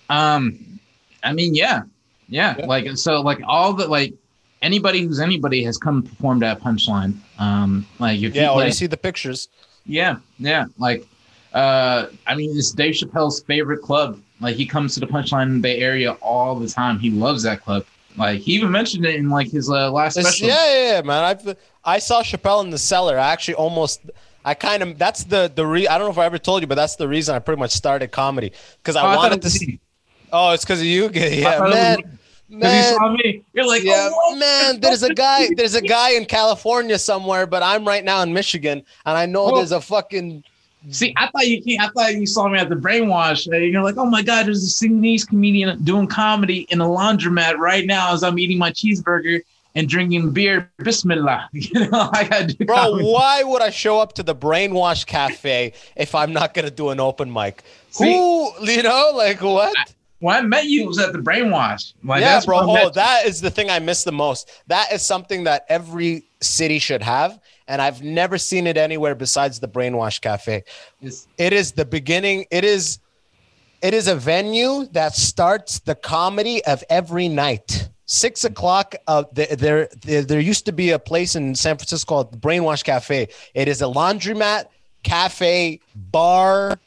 um, I mean, yeah, yeah, Yeah. Like so, like all the like anybody who's anybody has come and performed at Punchline. Um, like if Yeah, you, or you see the pictures. Yeah, yeah. Like, uh, I mean, it's Dave Chappelle's favorite club. Like, he comes to the Punchline in the Bay Area all the time. He loves that club. Like, he even mentioned it in like his uh, last It's- special. yeah, yeah, yeah, man. I I saw Chappelle in the cellar. I actually almost. I kind of that's the the re I don't know if I ever told you, but that's the reason I pretty much started comedy because I Oh, wanted it to. See, oh, it's because of you. Yeah, thought it was man. 'Cause he saw me. You're like, Yeah, oh, man. There's a guy. There's a guy in California somewhere, but I'm right now in Michigan, and I know Oh. there's a fucking. See, I thought you can't. I thought you saw me at the brainwash. And you're like, oh my god, there's a Sudanese comedian doing comedy in a laundromat right now as I'm eating my cheeseburger and drinking beer. Bismillah. You know, I gotta do Bro, comedy. why would I show up to the Brainwash Cafe if I'm not gonna do an open mic? See- Who, you know, like what? When I met you, it was at the brainwash. Like, yeah, bro. I Oh, you. that is the thing I miss the most. That is something that every city should have, and I've never seen it anywhere besides the Brainwash Cafe. It's- It is the beginning. It is, it is a venue that starts the comedy of every night. Six o'clock. Uh, there, there, there, there used to be a place in San Francisco called Brainwash Cafe. It is a laundromat, cafe, bar,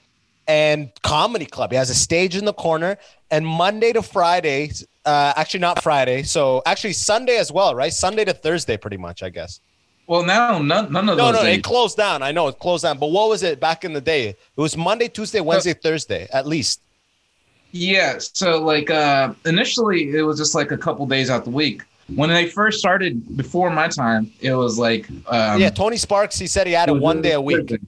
and comedy club. It has a stage in the corner, and Monday to Friday, uh, actually not Friday, so actually Sunday as well, right? Sunday to Thursday, pretty much, I guess. Well, now none, none of No, those no, days. it closed down. I know it closed down, but what was it back in the day? It was Monday, Tuesday, Wednesday, Thursday, at least. yeah. So like uh initially it was just like a couple days out the week. When they first started before my time, it was like um, yeah, Tony Sparks, he said he had it one day a week. Thursday.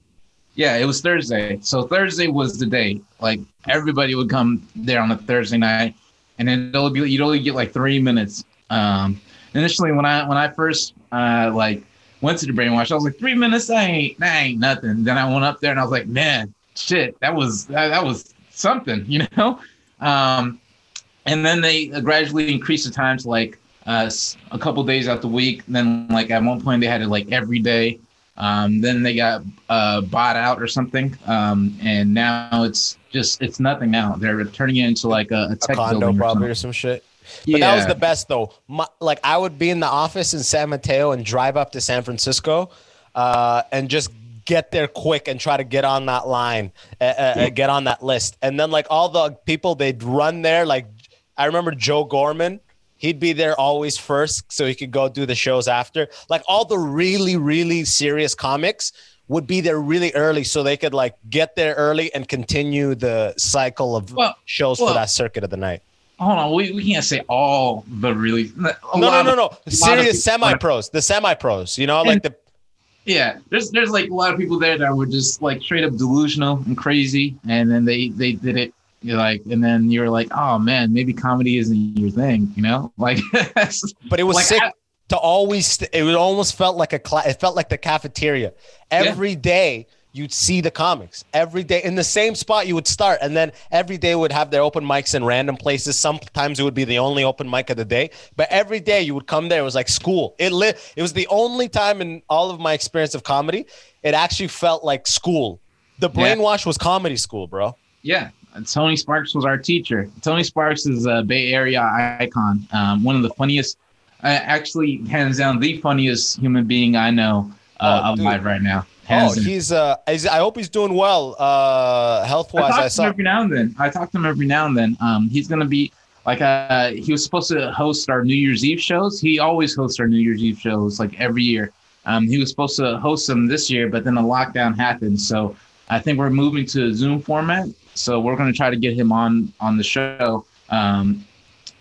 Yeah, it was Thursday. So Thursday was the day. Like everybody would come there on a Thursday night, and then it'll be you'd only get like three minutes. Um, initially, when I when I first uh like went to the brainwash, I was like three minutes. That ain't that ain't nothing. Then I went up there and I was like, man, shit, that was that, that was something, you know. Um, and then they gradually increased the time to like uh, a couple days out the week. Then like at one point they had it like every day. Um, then they got uh, bought out or something, um, and now it's just it's nothing now. They're turning it into like a, a A tech condo building or probably or some shit. But that was the best though. My, like I would be in the office in San Mateo and drive up to San Francisco, uh, and just get there quick and try to get on that line, uh, uh, get on that list. And then like all the people they'd run there. Like I remember Joe Gorman. He'd be there always first, so he could go do the shows after. Like all the really, really serious comics would be there really early, so they could like get there early and continue the cycle of Well- shows for that circuit of the night. Hold on, we, we can't say all the really. a no, lot no, no, no. of Serious semi pros, the semi pros. You know, like the Yeah, there's there's like a lot of people there that were just like straight up delusional and crazy, and then they they did it. You're like, and then you're like, oh man, maybe comedy isn't your thing, you know? Like, but it was Like, sick I- to always. It almost felt like a cla- It felt like the cafeteria. Every day you'd see the comics. Every day in the same spot you would start, and then every day would have their open mics in random places. Sometimes it would be the only open mic of the day, but every day you would come there. It was like school. It lit. It was the only time in all of my experience of comedy it actually felt like school. The Yeah. brainwash was comedy school, bro. yeah, Tony Sparks was our teacher. Tony Sparks is a Bay Area icon, um, one of the funniest, uh, actually, hands down, the funniest human being I know uh, Oh, dude. right now. Oh, Hands he's uh, is- I hope he's doing well, uh, health I talk I, to him every now and then. I talk to him every now and then. Um, he's gonna be like uh, he was supposed to host our New Year's Eve shows. He always hosts our New Year's Eve shows like every year. Um, he was supposed to host them this year, but then a lockdown happened. So I think we're moving to a Zoom format. So we're gonna try to get him on on the show. Um,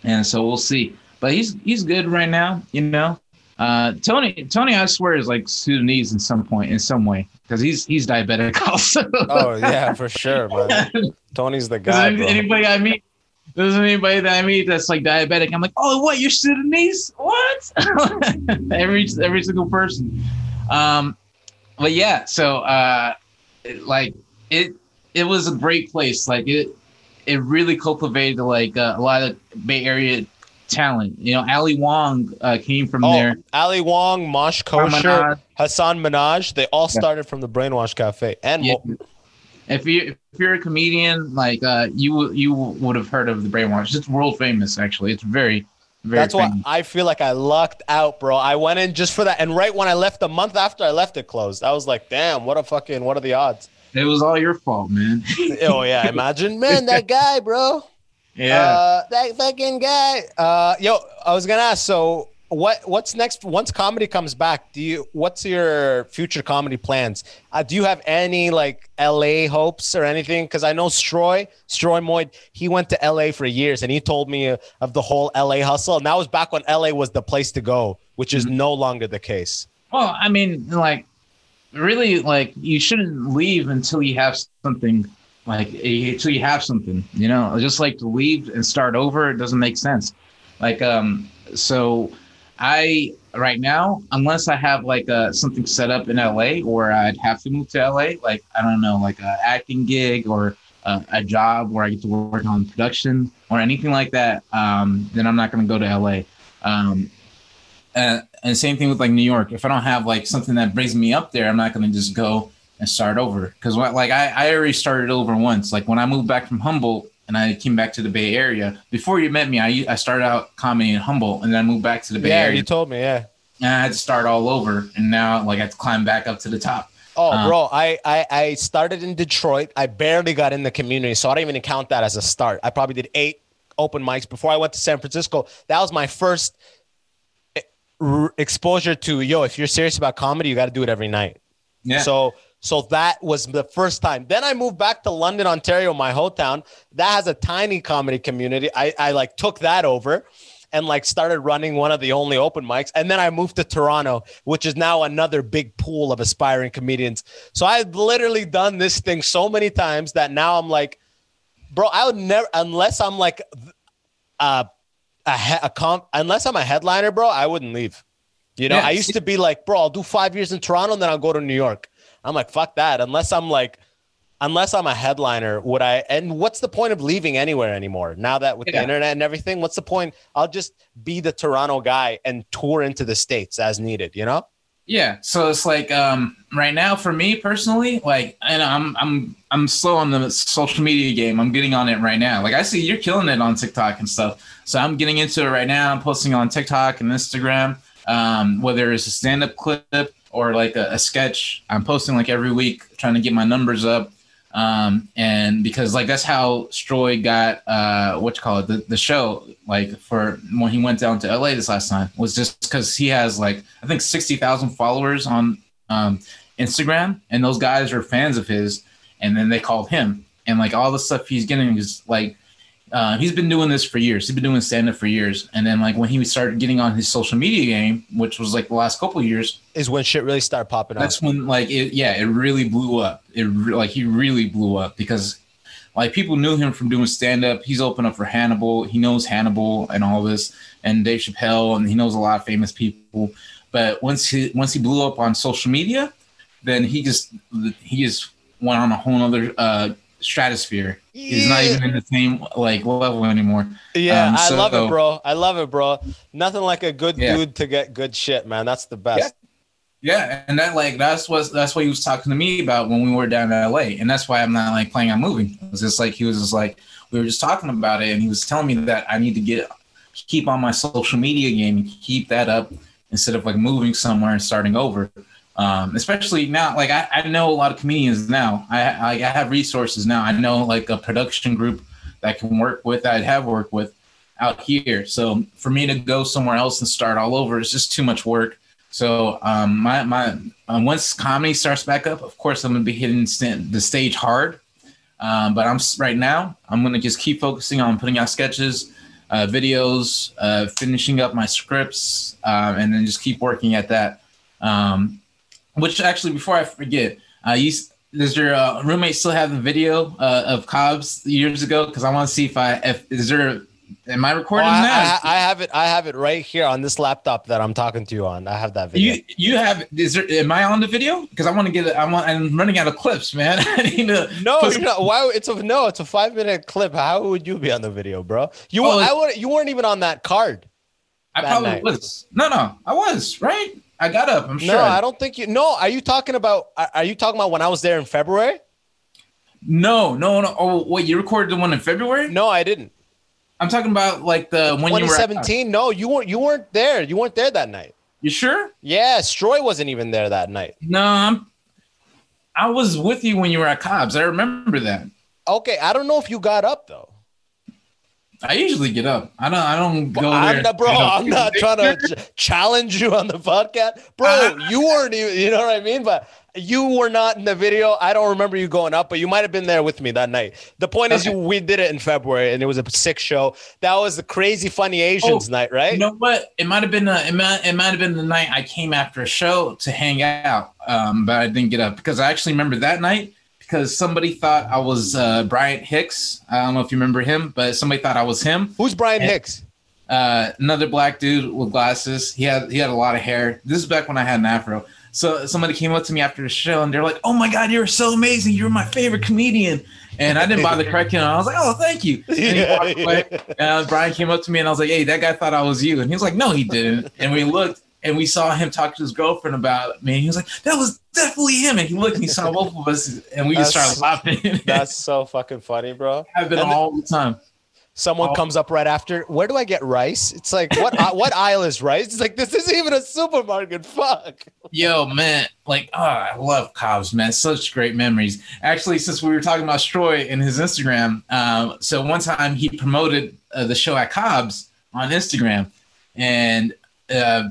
and so we'll see. But he's he's good right now. You know. Uh, Tony, Tony, I swear is like Sudanese in some point, in some way, because he's he's diabetic also. Oh yeah, for sure, man. Tony's the guy. anybody I meet, there's anybody that I meet that's like diabetic. I'm like, oh, what? You're Sudanese? What? every every single person. Um, but yeah, so uh, it, like it it was a great place. Like it it really cultivated like uh, a lot of Bay Area talent. You know, Ali Wong uh, came from Oh, there. Ali Wong, Moshe Kasher. Hasan Minhaj, they all started from the Brainwash Cafe. And Yeah. Mo- If you if you're a comedian, like uh, you you would have heard of the Brainwash. It's world famous, actually. It's very very. that's why. I feel like I lucked out, bro. I went in just for that. And right when I left, a month after I left, it closed. I was like, damn, what a fucking, what are the odds? It was all your fault, man. oh, yeah. Imagine, man, that guy, bro. Yeah. Uh, that fucking guy. Uh, yo, I was gonna ask. So, what what's next? Once comedy comes back, do you? What's your future comedy plans? Uh, do you have any like L.A. hopes or anything? Because I know Stroy, Stroy Moyd, he went to L.A. for years, and he told me uh, of the whole L.A. hustle. And that was back when L.A. was the place to go, which is no longer the case. well, I mean, like, really, like, you shouldn't leave until you have something. Like, until you have something, you know. Just like to leave and start over, it doesn't make sense. Like, um, so I right now, unless I have like uh, something set up in LA, or I'd have to move to LA, like I don't know, like a acting gig or uh, a job where I get to work on production or anything like that, um, then I'm not going to go to LA. Um, and, and same thing with like New York. If I don't have like something that brings me up there, I'm not going to just go and start over. Because like I, I already started over once. Like when I moved back from Humboldt and I came back to the Bay Area. Before you met me, I I started out comedy in Humboldt and then I moved back to the Bay yeah, Area. you told me. Yeah. and I had to start all over. And now like I have to climb back up to the top. Oh, Uh, bro, I, I I started in Detroit. I barely got in the community, so I don't even count that as a start. I probably did eight open mics before I went to San Francisco. That was my first eh, exposure to yo. If you're serious about comedy, you got to do it every night. Yeah. So so that was the first time. Then I moved back to London, Ontario, my hometown. That has a tiny comedy community. I, I like took that over and like started running one of the only open mics. And then I moved to Toronto, which is now another big pool of aspiring comedians. So I've literally done this thing so many times that now I'm like, bro, I would never unless I'm like uh a, he- a comp unless I'm a headliner, bro, I wouldn't leave. You know, Yeah. I used to be like, bro, I'll do five years in Toronto, and then I'll go to New York. I'm like, fuck that. Unless I'm like, unless I'm a headliner, would I? And what's the point of leaving anywhere anymore? Now that with the internet and everything, what's the point? I'll just be the Toronto guy and tour into the states as needed. You know? Yeah, so it's like um, right now for me personally, like, and I'm I'm I'm slow on the social media game. I'm getting on it right now. Like I see you're killing it on TikTok and stuff. So I'm getting into it right now. I'm posting on TikTok and Instagram. Um, whether it's a stand-up clip or like a, a sketch, I'm posting like every week, trying to get my numbers up. Um, and because like that's how Stroy got uh what you call it the, the show like for when he went down to LA this last time was just because he has like I think sixty thousand followers on um Instagram and those guys are fans of his and then they called him and like all the stuff he's getting is like uh, he's been doing this for years. He's been doing stand up for years, and then like when he started getting on his social media game, which was like the last couple of years, Is when shit really started popping up. that's when like it yeah it really blew up. It re- like he really blew up because like people knew him from doing stand up he's opened up for hannibal. He knows hannibal and all this and dave chappelle and he knows a lot of famous people. But once he once he blew up on social media then he just he just went on a whole other uh stratosphere he's not even in the same like level anymore Yeah, Um, I love it, bro. I love it, bro. Nothing like a good Yeah. dude to get good shit, man. That's the best. Yeah, and that like that's what that's what he was talking to me about when we were down in LA, and that's why I'm not like planning on moving. It's just like he was just like we were just talking about it, and he was telling me that I need to get keep on my social media game and keep that up instead of like moving somewhere and starting over. Um, especially now, like I, I know a lot of comedians now. I, I I have resources now. I know like a production group that I can work with. that I have worked with out here. So for me to go somewhere else and start all over, is just too much work. So um, my my um, once comedy starts back up, of course I'm gonna be hitting the stage hard. Um, but I'm right now I'm gonna just keep focusing on putting out sketches, uh, videos, uh, finishing up my scripts, um, and then just keep working at that. Um, which actually, before I forget, uh, you does your uh, roommate still have the video uh, of Cobbs years ago? Because I want to see if I if is there. Am I Oh, recording I, that? I, I have it. I have it right here on this laptop that I'm talking to you on. I have that video. You you have is there am I on the video? Because I want to get it. I want I'm running out of clips, man. I need to no, put- you're not. Why? It's a no. It's a five minute clip. How would you be on the video, bro? You Oh. I would. You weren't even on that card. I that probably night. was. No, no, I was right. I got up. I'm sure. No, I don't think you. No, are you talking about? Are you talking about when I was there in February? No, no, no. Oh, wait, you recorded the one in February? No, I didn't. I'm talking about like the when you were. at- 2017. No, you weren't. You weren't there. You weren't there that night. You sure? Yeah, Stroy wasn't even there that night. No, I'm. I was with you when you were at Cobb's. I remember that. Okay, I don't know if you got up though. I usually get up. I don't. I don't go I'm there. not, bro. I'm not trying to challenge you on the podcast, bro. You weren't even. You know what I mean? But you were not in the video. I don't remember you going up, but you might have been there with me that night. The point is, Okay. you we did it in February, and it was a sick show. That was the crazy funny Asians Oh, night, right? You know what? It might have been. A, it might. It might have been the night I came after a show to hang out, um, but I didn't get up because I actually remember that night because somebody thought I was uh, Bryant Hicks. I don't know if you remember him, but somebody thought I was him. Who's Brian And- Hicks? Uh, another black dude with glasses. He had he had a lot of hair. This is back when I had an afro. So somebody came up to me after the show and they're like, "Oh my god, you're so amazing! You're my favorite comedian." And I didn't bother correcting him. I was like, "Oh, thank you." And he walked away. Uh, Brian came up to me and I was like, "Hey, that guy thought I was you," and he was like, "No, he didn't." And we looked and we saw him talk to his girlfriend about me. And he was like, "That was definitely him." And he looked and he saw both of us, and we just started laughing. That's so fucking funny, bro. I've been and all the time. Someone Oh. comes up right after. Where do I get rice? It's like what? uh, what aisle is rice? It's like this isn't even a supermarket. Fuck. Yo, man, like, oh, I love Cobbs, man. Such great memories. Actually, since we were talking about Stroy and his Instagram, um, so one time he promoted uh, the show at Cobbs on Instagram, and uh,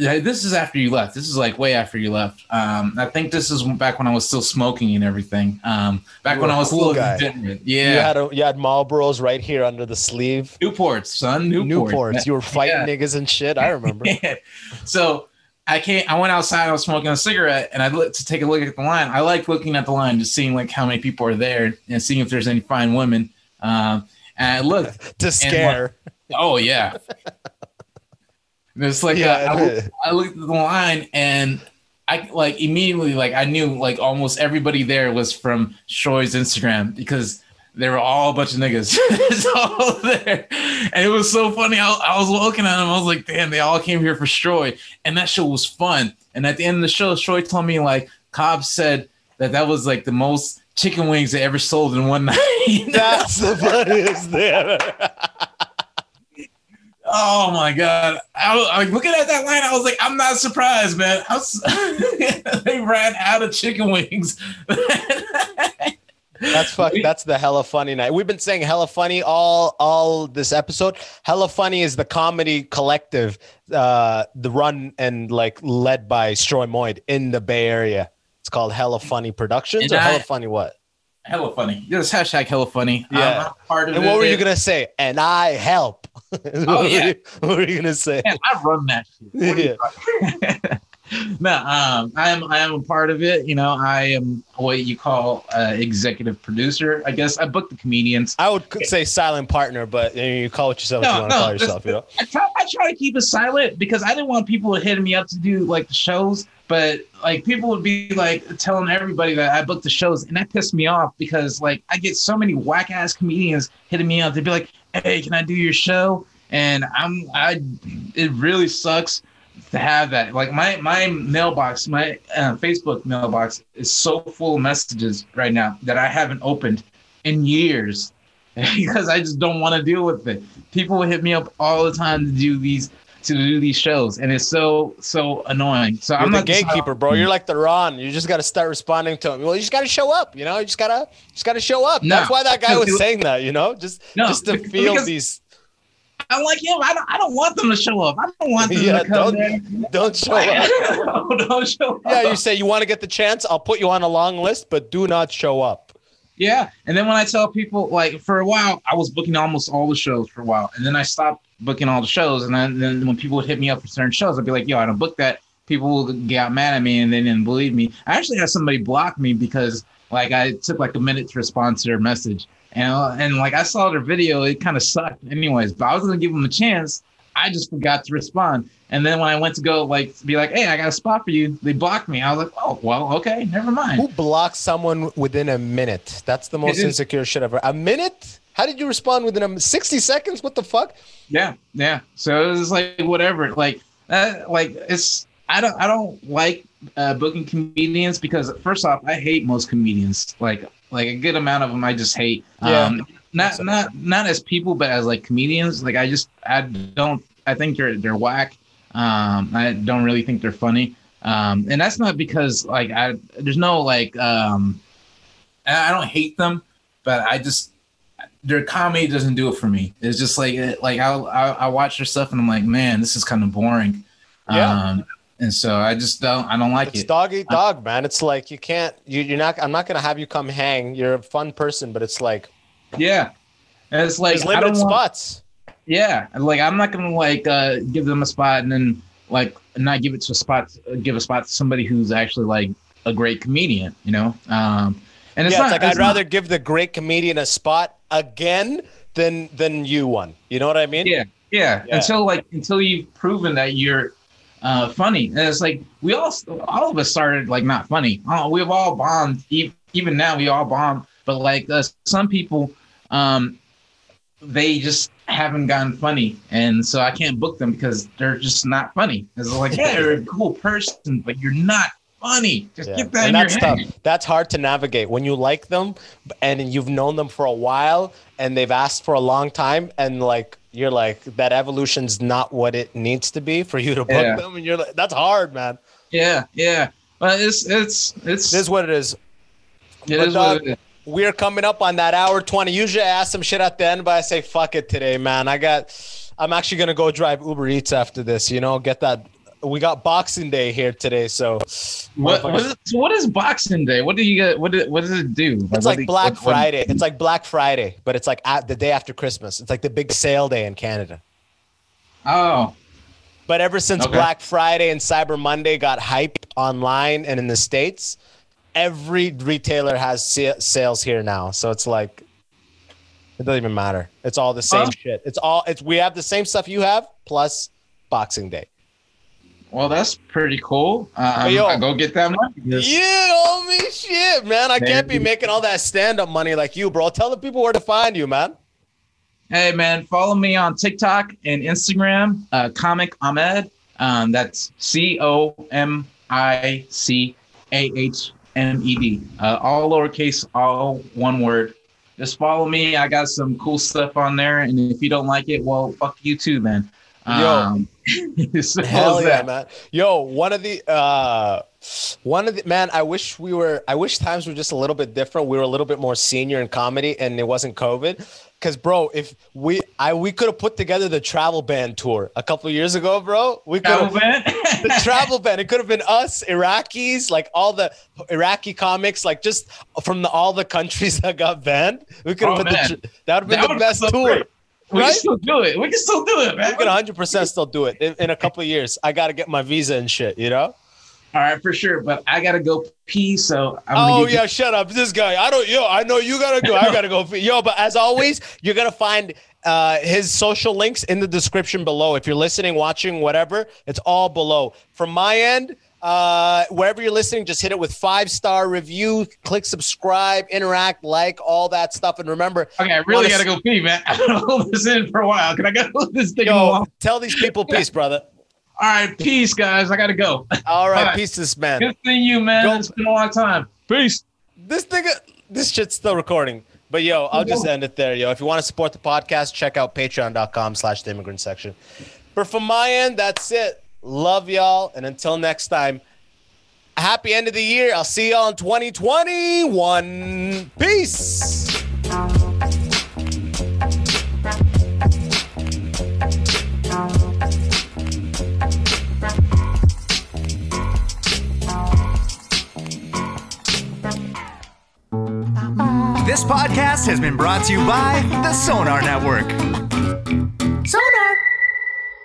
yeah, this is after you left. This is like way after you left. Um, I think this is back when I was still smoking and everything. Um, back when I was cool still guy. degenerate. You Yeah, had a, you had Marlboros right here under the sleeve. Newports, son. Newports. Newports. You were fighting Yeah. niggas and shit. I remember. so I came. I went outside. I was smoking a cigarette, and I looked to take a look at the line. I like looking at the line, just seeing like how many people are there and seeing if there's any fine women. Um, and I looked. to scare. Oh yeah. It's like Yeah. I, looked, I looked at the line and I like immediately like I knew like almost everybody there was from Stroy's Instagram because they were all a bunch of niggas. it's all there. And it was so funny. I, I was looking at them. I was like, damn, they all came here for Stroy. And that show was fun. And at the end of the show, Stroy told me like Cobb said that that was like the most chicken wings they ever sold in one night. That's the funniest thing ever. Oh my god! I was like looking at that line. I was like, I'm not surprised, man. Was, they ran out of chicken wings. That's fuck. That's the hella funny night. We've been saying hella funny all all this episode. Hella funny is the comedy collective, uh, the run and like led by Stroy Moyd in the Bay Area. It's called Hella Funny Productions And or I- Hella Funny what? hella funny. Just hashtag hella funny. Yeah. Part of And it. what were you gonna say? And I help. Oh, yeah. what were you gonna say? Man, I run that shit. Are you talking- no, um, I am I am a part of it. You know, I am what you call uh, executive producer. I guess I book the comedians. I would say silent partner, but you, know, you call it yourself No, you want to call yourself. You know. I try I try to keep it silent because I didn't want people hitting me up to do like the shows, but like people would be like telling everybody that I booked the shows, and that pissed me off because like I get so many whack ass comedians hitting me up. They'd be like, "Hey, can I do your show?" And I'm I it really sucks to have that. Like my my mailbox, my uh, Facebook mailbox is so full of messages right now that I haven't opened in years because I just don't want to deal with it. People hit me up all the time to do these to do these shows, and it's so so annoying. So You're I'm the gatekeeper, bro. You're like the Ron. You just got to start responding to him. Well, you just got to show up. You know, you just gotta, just gotta show up. No. That's why that guy was saying that. You know, just, No, just to feel these. I'm like him. I don't I don't want them to show up. I don't want them Yeah, to come don't- there. Don't show up. no, don't show up. Yeah, you say you want to get the chance. I'll put you on a long list, but do not show up. Yeah. And then when I tell people, like, for a while, I was booking almost all the shows for a while. And then I stopped booking all the shows. And then, then when people would hit me up for certain shows, I'd be like, yo, I don't book that. People got mad at me and they didn't believe me. I actually had somebody block me because, like, I took like a minute to respond to their message. And, and like, I saw their video. It kind of sucked, anyways. But I was to give them a chance. I just forgot to respond. And then when I went to go, like, be like, hey, I got a spot for you, they blocked me. I was like, oh, well, okay, never mind. Who blocks someone within a minute? That's the most insecure shit ever. A minute? How did you respond within a 60 seconds? What the fuck? Yeah, yeah. So it was like whatever. Like, uh, like it's I don't I don't like uh, booking comedians because first off, I hate most comedians. Like like a good amount of them I just hate. Yeah. Um, not not not as people, but as like comedians. Like I just I don't I think they're they're whack. Um, I don't really think they're funny. Um, and that's not because like I there's no like um, I don't hate them, but I just their comedy doesn't do it for me. It's just like like I, I I watch their stuff and I'm like, man, this is kind of boring. Yeah. Um, and so I just don't I don't like It's it. dog eat dog, man. It's like you can't. You, you're not. I'm not gonna have you come hang. You're a fun person, but it's like Yeah. And it's like I limited don't want, spots. yeah, like I'm not gonna like uh give them a spot and then like not give it to a spot give a spot to somebody who's actually like a great comedian, you know. Um, and it's yeah, not it's like I'd not- rather give the great comedian a spot again than than you one. You know what I mean? Yeah, yeah. Yeah. Until like until you've proven that you're uh, funny, and it's like we all all of us started like not funny. Oh, we've all bombed. Even now, we all bomb. But like uh, some people, um, they just haven't gotten funny, and so I can't book them because they're just not funny. It's like, yeah, you're a cool person, but you're not funny. Just Yeah. get that and in that's your head. tough. That's hard to navigate when you like them and you've known them for a while and they've asked for a long time and like you're like that evolution's not what it needs to be for you to book Yeah. them and you're like that's hard, man. Yeah, yeah. But it's it's it's This is what it is. it but is dog, what it is. We're coming up on that hour 20. Usually I ask some shit at the end, but I say fuck it today, man. I got I'm actually gonna go drive Uber Eats after this, you know, get that we got Boxing Day here today, so What, what, is, what is Boxing Day? What do you get? What, do- what does it do? It's like you- Black Friday. It's like Black Friday, but it's like at the day after Christmas. It's like the big sale day in Canada. Oh, But ever since Okay. Black Friday and Cyber Monday got hype online and in the States, every retailer has sales here now. So it's like, it doesn't even matter. It's all the same Huh? shit. It's all, it's, we have the same stuff you have plus Boxing Day. Well, that's pretty cool. Um, yo. I go get that money. Yeah, homie, shit, man. I can't be Man. making all that stand up money like you, bro. Tell the people where to find you, man. Hey, man, follow me on TikTok and Instagram, uh, Comic Ahmed. Um, that's C O M I C A H M E D. Uh, all lowercase, all one word. Just follow me. I got some cool stuff on there, and if you don't like it, well, fuck you too, man. Um, so Hell yeah, that- man. Yo, one of the uh one of the man, I wish we were I wish times were just a little bit different. We were a little bit more senior in comedy and it wasn't COVID. Cause bro, if we I we could have put together the travel band tour a couple of years ago, bro. We could have ban? the travel band. It could have been us, Iraqis, like all the Iraqi comics, like just from the, all the countries that got banned. We could have Oh, been man. the, that would have been That the best tour. great. We Right? can still do it. We can still do it, man. We could 100 percent still do it in, in a couple of years. I got to get my visa and shit. You know. All right, for sure. But I gotta go pee, so I'm Oh yeah, shut up. This guy. I don't yo, I know you gotta go. I gotta go. Yo, but as always, you're gonna find uh his social links in the description below. If you're listening, watching, whatever, it's all below. From my end, uh wherever you're listening, just hit it with five star review, click subscribe, interact, like, all that stuff. And remember, Okay, I really gotta go pee, man. I don't hold this in for a while. Can I go hold this thing yo, tell these people peace, brother. All right, peace, guys. I gotta go. All right, Bye. peace to this man. Good seeing you, man. Go- It's been a long time. Peace. this thing this shit's still recording but yo i'll just end it there yo if you want to support the podcast check out patreon.com slash the immigrant section but from my end that's it love y'all and until next time happy end of the year. I'll see y'all in 2021 peace. This podcast has been brought to you by the Sonar Network.